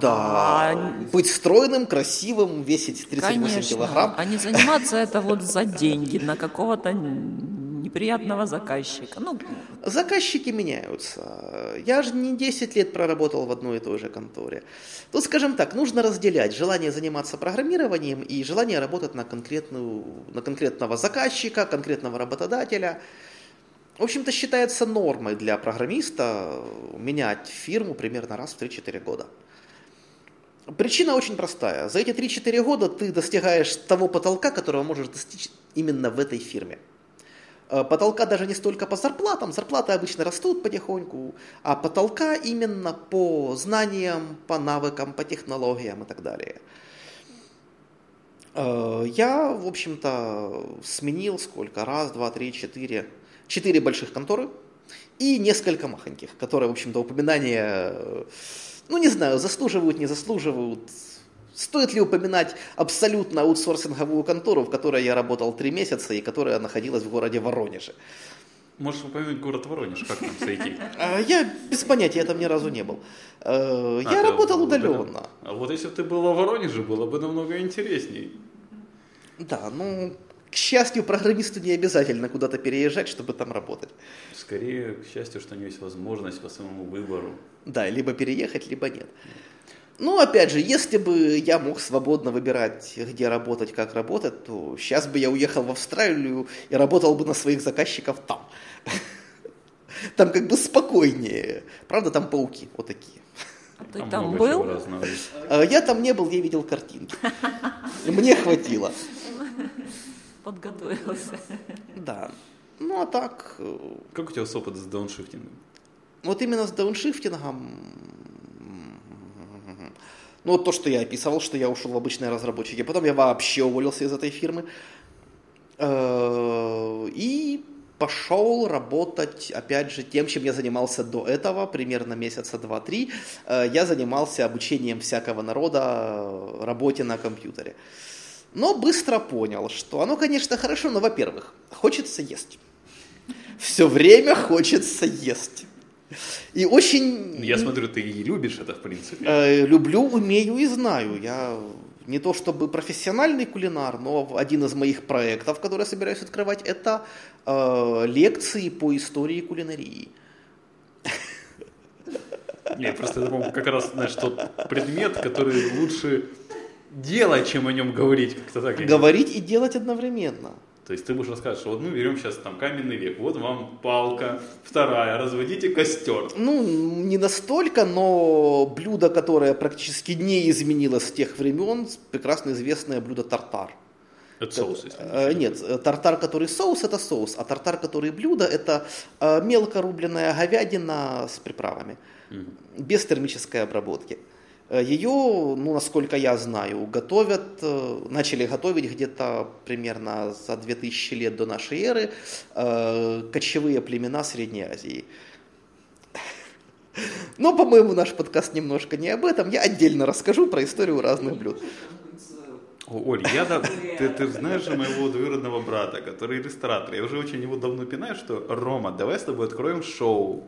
да, а, быть стройным, красивым, весить 38 Конечно, килограмм. а не заниматься это вот за деньги на какого-то неприятного заказчика. Ну, Заказчики меняются. Я же не 10 лет проработал в одной и той же конторе. Тут, скажем так, нужно разделять желание заниматься программированием и желание работать на, конкретную, на конкретного заказчика, конкретного работодателя. В общем-то, считается нормой для программиста менять фирму примерно раз в 3-4 года. Причина очень простая. За эти 3-4 года ты достигаешь того потолка, которого можешь достичь именно в этой фирме. Э, Потолка даже не столько по зарплатам, зарплаты обычно растут потихоньку, а потолка именно по знаниям, по навыкам, по технологиям и так далее. Э, Я, в общем-то, сменил сколько? Раз, два, три, четыре. Четыре больших конторы и несколько махоньких, которые, в общем-то, упоминания, э, ну, не знаю, заслуживают, не заслуживают. Стоит ли упоминать абсолютно аутсорсинговую контору, в которой я работал три месяца и которая находилась в городе Воронеже? Можешь упомянуть город Воронеж, как там сойти? А, Я без понятия, я там ни разу не был. Э, А, Я работал удаленно. А вот если бы ты был во Воронеже, было бы намного интересней. Да, ну, к счастью, программисту не обязательно куда-то переезжать, чтобы там работать. Скорее, к счастью, что у него есть возможность по своему выбору. Да, либо переехать, либо нет. Ну, опять же, если бы я мог свободно выбирать, где работать, как работать, то сейчас бы я уехал в Австралию и работал бы на своих заказчиков там. *laughs* Там как бы спокойнее. Правда, там пауки вот такие. а ты Там там чего был? А Я там не был, я видел картинки. Мне хватило. Подготовился. Да. Ну, а так, э, Как у тебя с опыт с дауншифтингом? вот именно с дауншифтингом, ну, вот то, что я описывал, что я ушел в обычные разработчики, потом я вообще уволился из этой фирмы, Э, и пошел работать, опять же, тем, чем я занимался до этого, примерно месяца два-три. Э, Я занимался обучением всякого народа работе на компьютере. Но быстро понял, что оно, конечно, хорошо, но, во-первых, хочется есть. Все время хочется есть. И очень... Я смотрю, ты и любишь это, в принципе. Э, люблю, умею и знаю. Я не то чтобы профессиональный кулинар, но один из моих проектов, который я собираюсь открывать, это э, лекции по истории кулинарии. Не, просто это, по-моему, как раз, знаешь, тот предмет, который лучше делать, чем о нем говорить. Как-то так. Говорить и делать одновременно. То есть ты будешь рассказывать, что вот мы берем сейчас там каменный век, вот вам палка, вторая, разводите костер. Ну, не настолько, но блюдо, которое практически не изменилось с тех времен, прекрасно известное блюдо тартар. Это соус, если Э, Нет, тартар, который соус, это соус, а тартар, который блюдо, это э, мелко рубленная говядина с приправами, без термической обработки. Э, Ее, ну, насколько я знаю, готовят, э, начали готовить где-то примерно за 2000 лет до нашей эры э, кочевые племена Средней Азии. Но, по-моему, наш подкаст немножко не об этом. Я отдельно расскажу про историю разных блюд. О, Оль, я да, ты, ты знаешь же моего двоюродного брата, который ресторатор. Я уже очень его давно пинаю, что Рома, давай с тобой откроем шоу.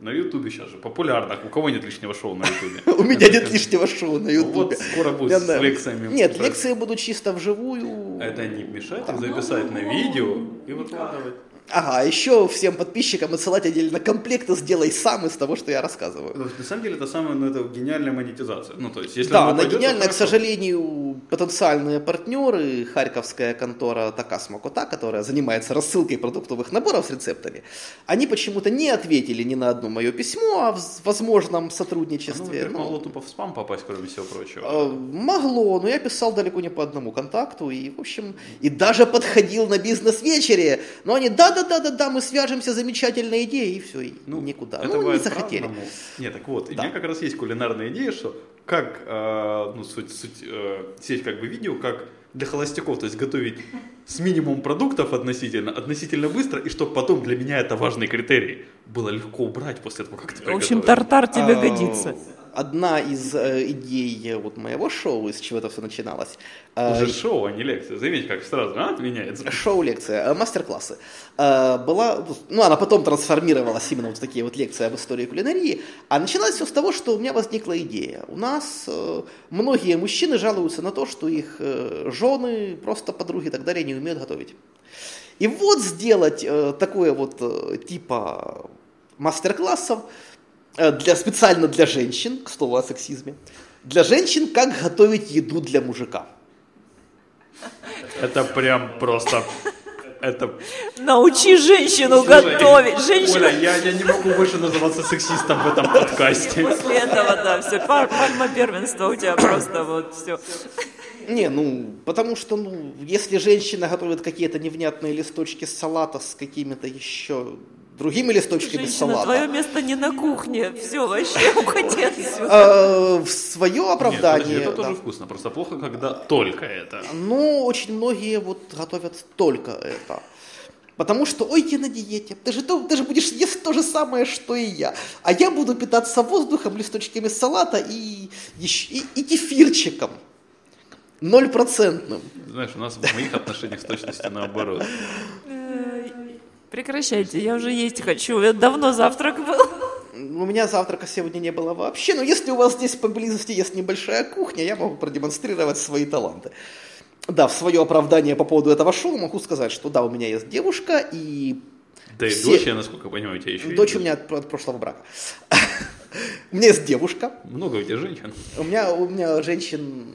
На Ютубе сейчас же популярно. У кого нет лишнего шоу на Ютубе? *laughs* У меня нет лишнего шоу на Вот Ютубе. скоро будет с лекциями. Нет, лекции будут чисто вживую. Это не мешает записать на видео и выкладывать. Ага, еще всем подписчикам отсылать отдельно комплекты «Сделай сам» из того, что я рассказываю. Есть, На самом деле это самая, ну, это гениальная монетизация. Ну, то есть, если Да, она пойдет, гениальная, к сожалению, потенциальные партнеры, харьковская контора Такас Макота, которая занимается рассылкой продуктовых наборов с рецептами, они почему-то не ответили ни на одно мое письмо о возможном Ну, сотрудничестве. во-первых, Ну, могло тупо в спам попасть, кроме всего прочего. э, могло, но я писал далеко не по одному контакту, и, в общем, и даже подходил на бизнес-вечере, но они, да-да-да-да-да, мы свяжемся, замечательная идея, и все, и никуда. Это ну, не захотели. по-разному. Нет, так вот, Да. у меня как раз есть кулинарная идея, что как, э, ну, суть, суть э, сеть как бы видео, как для холостяков, то есть готовить с минимумом продуктов относительно, относительно быстро, и чтобы потом для меня это важный критерий, было легко убрать после того, как ты В общем, приготовил. тартар тебе А, годится. Одна из э, идей э, вот моего шоу, из чего это все начиналось, э, Уже шоу, а не лекция. Заметь, как сразу а, меняется. *laughs* шоу-лекция, э, мастер-классы, э, была, ну, она потом трансформировалась именно вот в такие вот лекции об истории кулинарии, а началось все с того, что у меня возникла идея. У нас э, многие мужчины жалуются на то, что их э, жены, просто подруги и так далее не умеют готовить. И вот сделать э, такое вот э, типа мастер-классов для, специально для женщин, к слову о сексизме, для женщин, как готовить еду для мужика. Это прям просто... Это... Научи женщину Слушай, готовить. Оля, Женщина я, я не могу больше называться сексистом в этом *laughs* подкасте. после этого, да, все, пальма первенства у тебя просто вот все. Не, ну, потому что, ну, если женщина готовит какие-то невнятные листочки салата с какими-то еще другими листочками Женщина, салата, твое место не на кухне. Все, вообще *laughs* уходи отсюда. э, в свое оправдание... это тоже вкусно, просто плохо, когда только это. Ну, очень многие вот готовят только это. Потому что, ой, я на диете, ты же, ты же будешь есть то же самое, что и я. А я буду питаться воздухом, листочками салата и, и, и кефирчиком. Нольпроцентным. Знаешь, у нас в моих отношениях с точностью наоборот. Прекращайте, я уже есть хочу. Это давно завтрак был. У меня завтрака сегодня не было вообще, но если у вас здесь поблизости есть небольшая кухня, я могу продемонстрировать свои таланты. Да, в свое оправдание по поводу этого шоу могу сказать, что да, у меня есть девушка, и Да и Все- дочь, я насколько понимаю, у тебя еще дочь есть. у меня от, от прошлого брака. *laughs* У меня есть девушка, Много у тебя женщин. у меня, у меня женщин,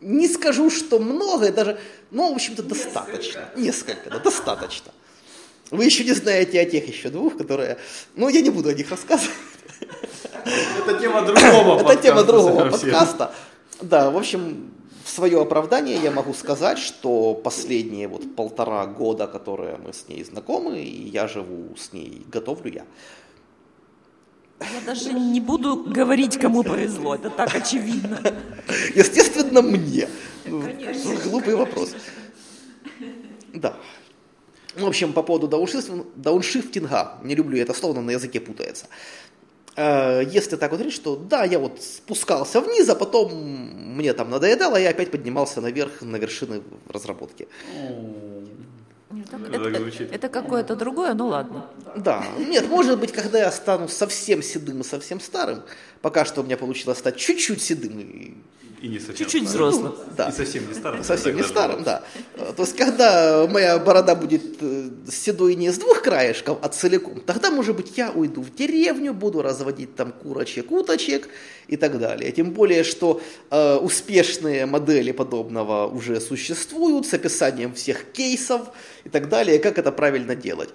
не скажу, что много, даже, ну, в общем-то, достаточно. Несколько, да, достаточно. Вы еще не знаете о тех еще двух, которые, ну, я не буду о них рассказывать. Это тема другого Это тема другого подкаста. Да, в общем, в свое оправдание я могу сказать, что последние вот полтора года, которые мы с ней знакомы, и я живу с ней, готовлю я. Я даже не буду говорить, кому повезло. Это так очевидно. Естественно, мне. Ну, Глупый вопрос. Да. В общем, по поводу дауншифтинга, не люблю это слово, но на языке путается. Э, Если так вот говорить, что да, я вот спускался вниз, а потом мне там надоедало, я опять поднимался наверх, на вершины разработки. Это звучит. Это какое-то другое, ну ладно. Да, нет, может быть, когда я стану совсем седым и совсем старым, пока что у меня получилось стать чуть-чуть седым и И не совсем Чуть-чуть старым. взрослым. да. И совсем не старым. Совсем не старым, да. То есть, когда моя борода будет э, седой не с двух краешков, а целиком, тогда, может быть, я уйду в деревню, буду разводить там курочек, уточек и так далее. Тем более, что э, успешные модели подобного уже существуют с описанием всех кейсов и так далее, как это правильно делать.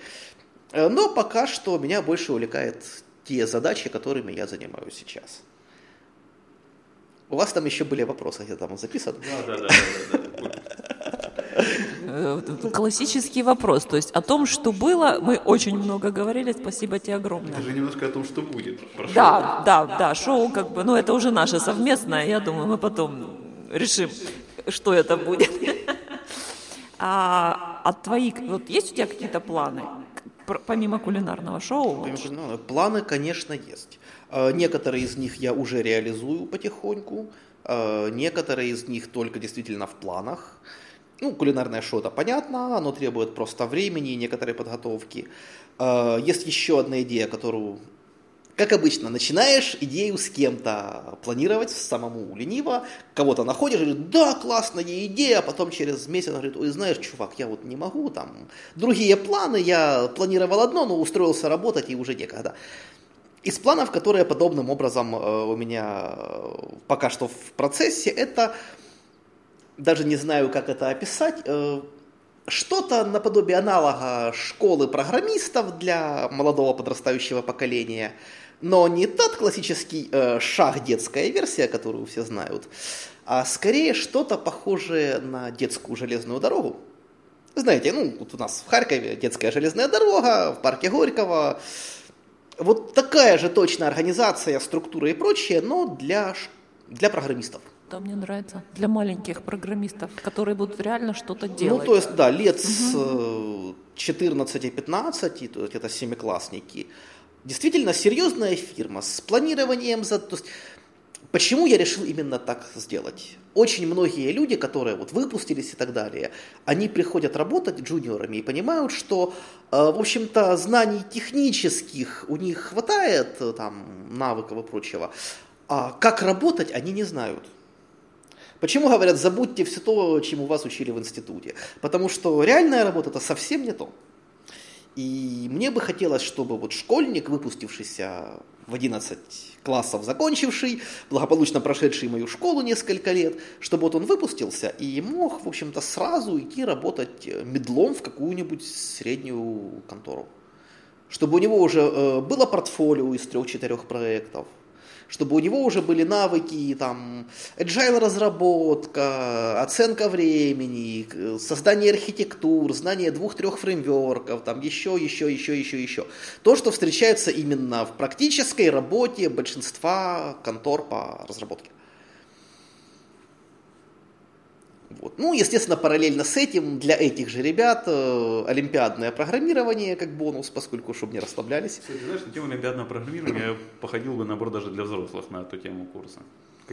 Э, Но пока что меня больше увлекает те задачи, которыми я занимаюсь сейчас. У вас там еще были вопросы, где там записано? Да, да, да, да, да, да. Э, Классический вопрос. То есть о том, что было, мы очень много говорили. Спасибо тебе огромное. Даже немножко о том, что будет. Прошу. Да, да, да, шоу как бы, ну это уже наше совместное, я думаю, мы потом решим, что это будет. А от твоих, вот есть у тебя какие-то планы, помимо кулинарного шоу? Ну, Планы, конечно, есть. Э, Некоторые из них я уже реализую потихоньку, э, некоторые из них только действительно в планах. Ну, кулинарное шоу, это понятно, оно требует просто времени и некоторой подготовки. Э, Есть еще одна идея, которую Как обычно, начинаешь идею с кем-то планировать самому лениво, кого-то находишь, говорит, да, классная идея, а потом через месяц он говорит, ой, знаешь, чувак, я вот не могу, там, другие планы, я планировал одно, но устроился работать и уже некогда. Из планов, которые подобным образом э, у меня э, пока что в процессе, это, даже не знаю, как это описать, э, что-то наподобие аналога школы программистов для молодого подрастающего поколения, но не тот классический э, шаг детская версия, которую все знают, а скорее что-то похожее на детскую железную дорогу. Знаете, ну, вот у нас в Харькове детская железная дорога, в парке Горького. Вот такая же точная организация, структура и прочее, но для, для программистов. Да, мне нравится. Для маленьких программистов, которые будут реально что-то делать. Ну, то есть, да, лет с 14-15, то есть это семиклассники. Действительно серьезная фирма с планированием. За, то есть, почему я решил именно так сделать? Очень многие люди, которые вот выпустились и так далее, они приходят работать джуниорами и понимают, что, э, в общем-то, знаний технических у них хватает, э, там, навыков и прочего, а как работать они не знают. Почему говорят, забудьте все то, чему вас учили в институте? Потому что реальная работа это совсем не то. И мне бы хотелось, чтобы вот школьник, выпустившийся в 11 классов закончивший, благополучно прошедший мою школу несколько лет, чтобы вот он выпустился и мог, в общем-то, сразу идти работать медлом в какую-нибудь среднюю контору. Чтобы у него уже э, было портфолио из трех-четырех проектов, чтобы у него уже были навыки, там, agile разработка, оценка времени, создание архитектур, знание двух-трех фреймворков, там, еще, еще, еще, еще, еще. То, что встречается именно в практической работе большинства контор по разработке. Вот. Ну, естественно, параллельно с этим для этих же ребят э, олимпиадное программирование как бонус, поскольку, чтобы не расслаблялись. Кстати, знаешь, на тему олимпиадного программирования я походил бы, наоборот, даже для взрослых на эту тему курса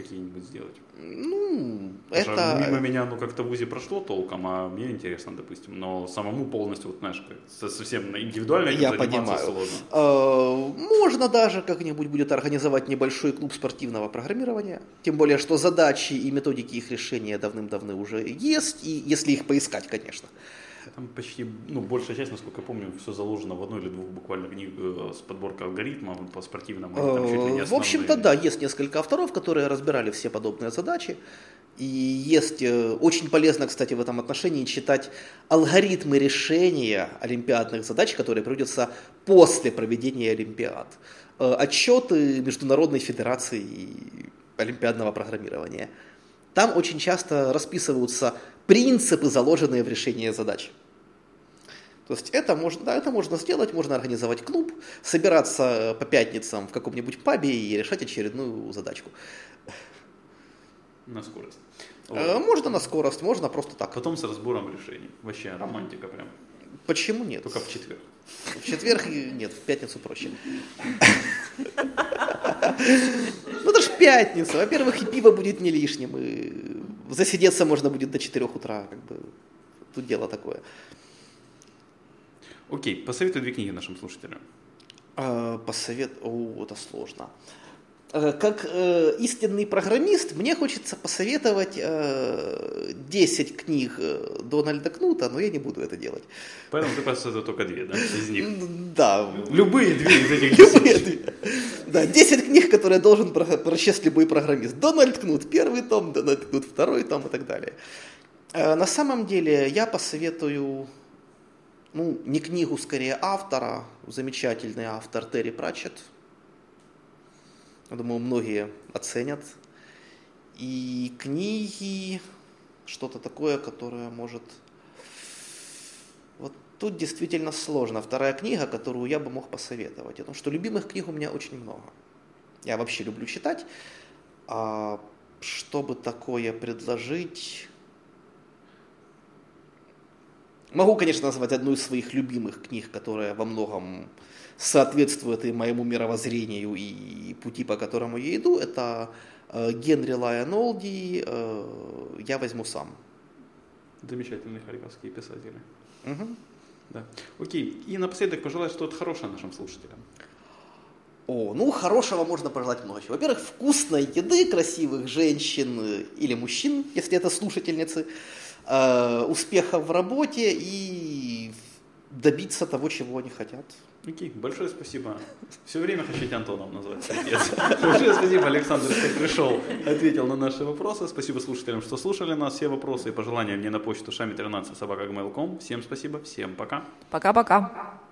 какие-нибудь сделать. Ну, Потому это... что мимо меня, ну, как-то в ВУЗе прошло толком, а мне интересно, допустим. Но самому полностью, вот, знаешь, совсем индивидуально Я понимаю. сложно. Э, Можно даже как-нибудь будет организовать небольшой клуб спортивного программирования. Тем более, что задачи и методики их решения давным-давно уже есть, и если их поискать, конечно. Там почти, ну, большая часть, насколько я помню, все заложено в одной или двух буквально книг э, с подборкой алгоритмов по спортивному. там чуть ли не Э, В общем-то, основные. да, есть несколько авторов, которые разбирали все подобные задачи. И есть э, очень полезно, кстати, в этом отношении читать алгоритмы решения олимпиадных задач, которые проводятся после проведения олимпиад. Отчеты Международной Федерации олимпиадного программирования. Там очень часто расписываются принципы, заложенные в решении задач. То есть это можно, да, это можно сделать, можно организовать клуб, собираться по пятницам в каком-нибудь пабе и решать очередную задачку. На скорость. Э, Вот. Можно на скорость, можно просто так. Потом с разбором решений. Вообще романтика прям. Почему нет? Только в четверг. В четверг и- нет, в пятницу проще. *laughs* Ну это ж пятница. Во-первых, и пиво будет не лишним, и засидеться можно будет до 4 утра. Как бы. Тут дело такое. Окей, посоветуй две книги нашим слушателям. А, Посовет... О, это сложно. Э, Как э, истинный программист, мне хочется посоветовать э, 10 книг э, Дональда Кнута, но я не буду это делать. Поэтому ты посоветуй только две, да, из них. Да, Любые две из этих Любые две. Да, 10 книг, которые должен про- прочесть любой программист. Дональд Кнут первый том, Дональд Кнут второй том и так далее. Э, На самом деле я посоветую, ну, не книгу, скорее автора, замечательный автор Терри Пратчетт. Я думаю, многие оценят. И книги, что-то такое, которое может... Вот тут действительно сложно. Вторая книга, которую я бы мог посоветовать. Потому что любимых книг у меня очень много. Я вообще люблю читать. А чтобы такое предложить... Могу, конечно, назвать одну из своих любимых книг, которая во многом соответствует и моему мировоззрению, и пути, по которому я иду. Это э, Генри Лайон Олди э, «Я возьму сам». Замечательные харьковские писатели. Мгм. Да. Окей, и напоследок пожелать что-то хорошее нашим слушателям. О, ну, хорошего можно пожелать много чего. Во-первых, вкусной еды, красивых женщин э, или мужчин, если это слушательницы, э, успехов в работе и добиться того, чего они хотят. Окей, большое спасибо. Все время хотите Антоном назвать. Большое спасибо, Александр, что пришел, ответил на наши вопросы. Спасибо слушателям, что слушали нас. Все вопросы и пожелания мне на почту шами13 собака Всем спасибо, всем пока. Пока-пока.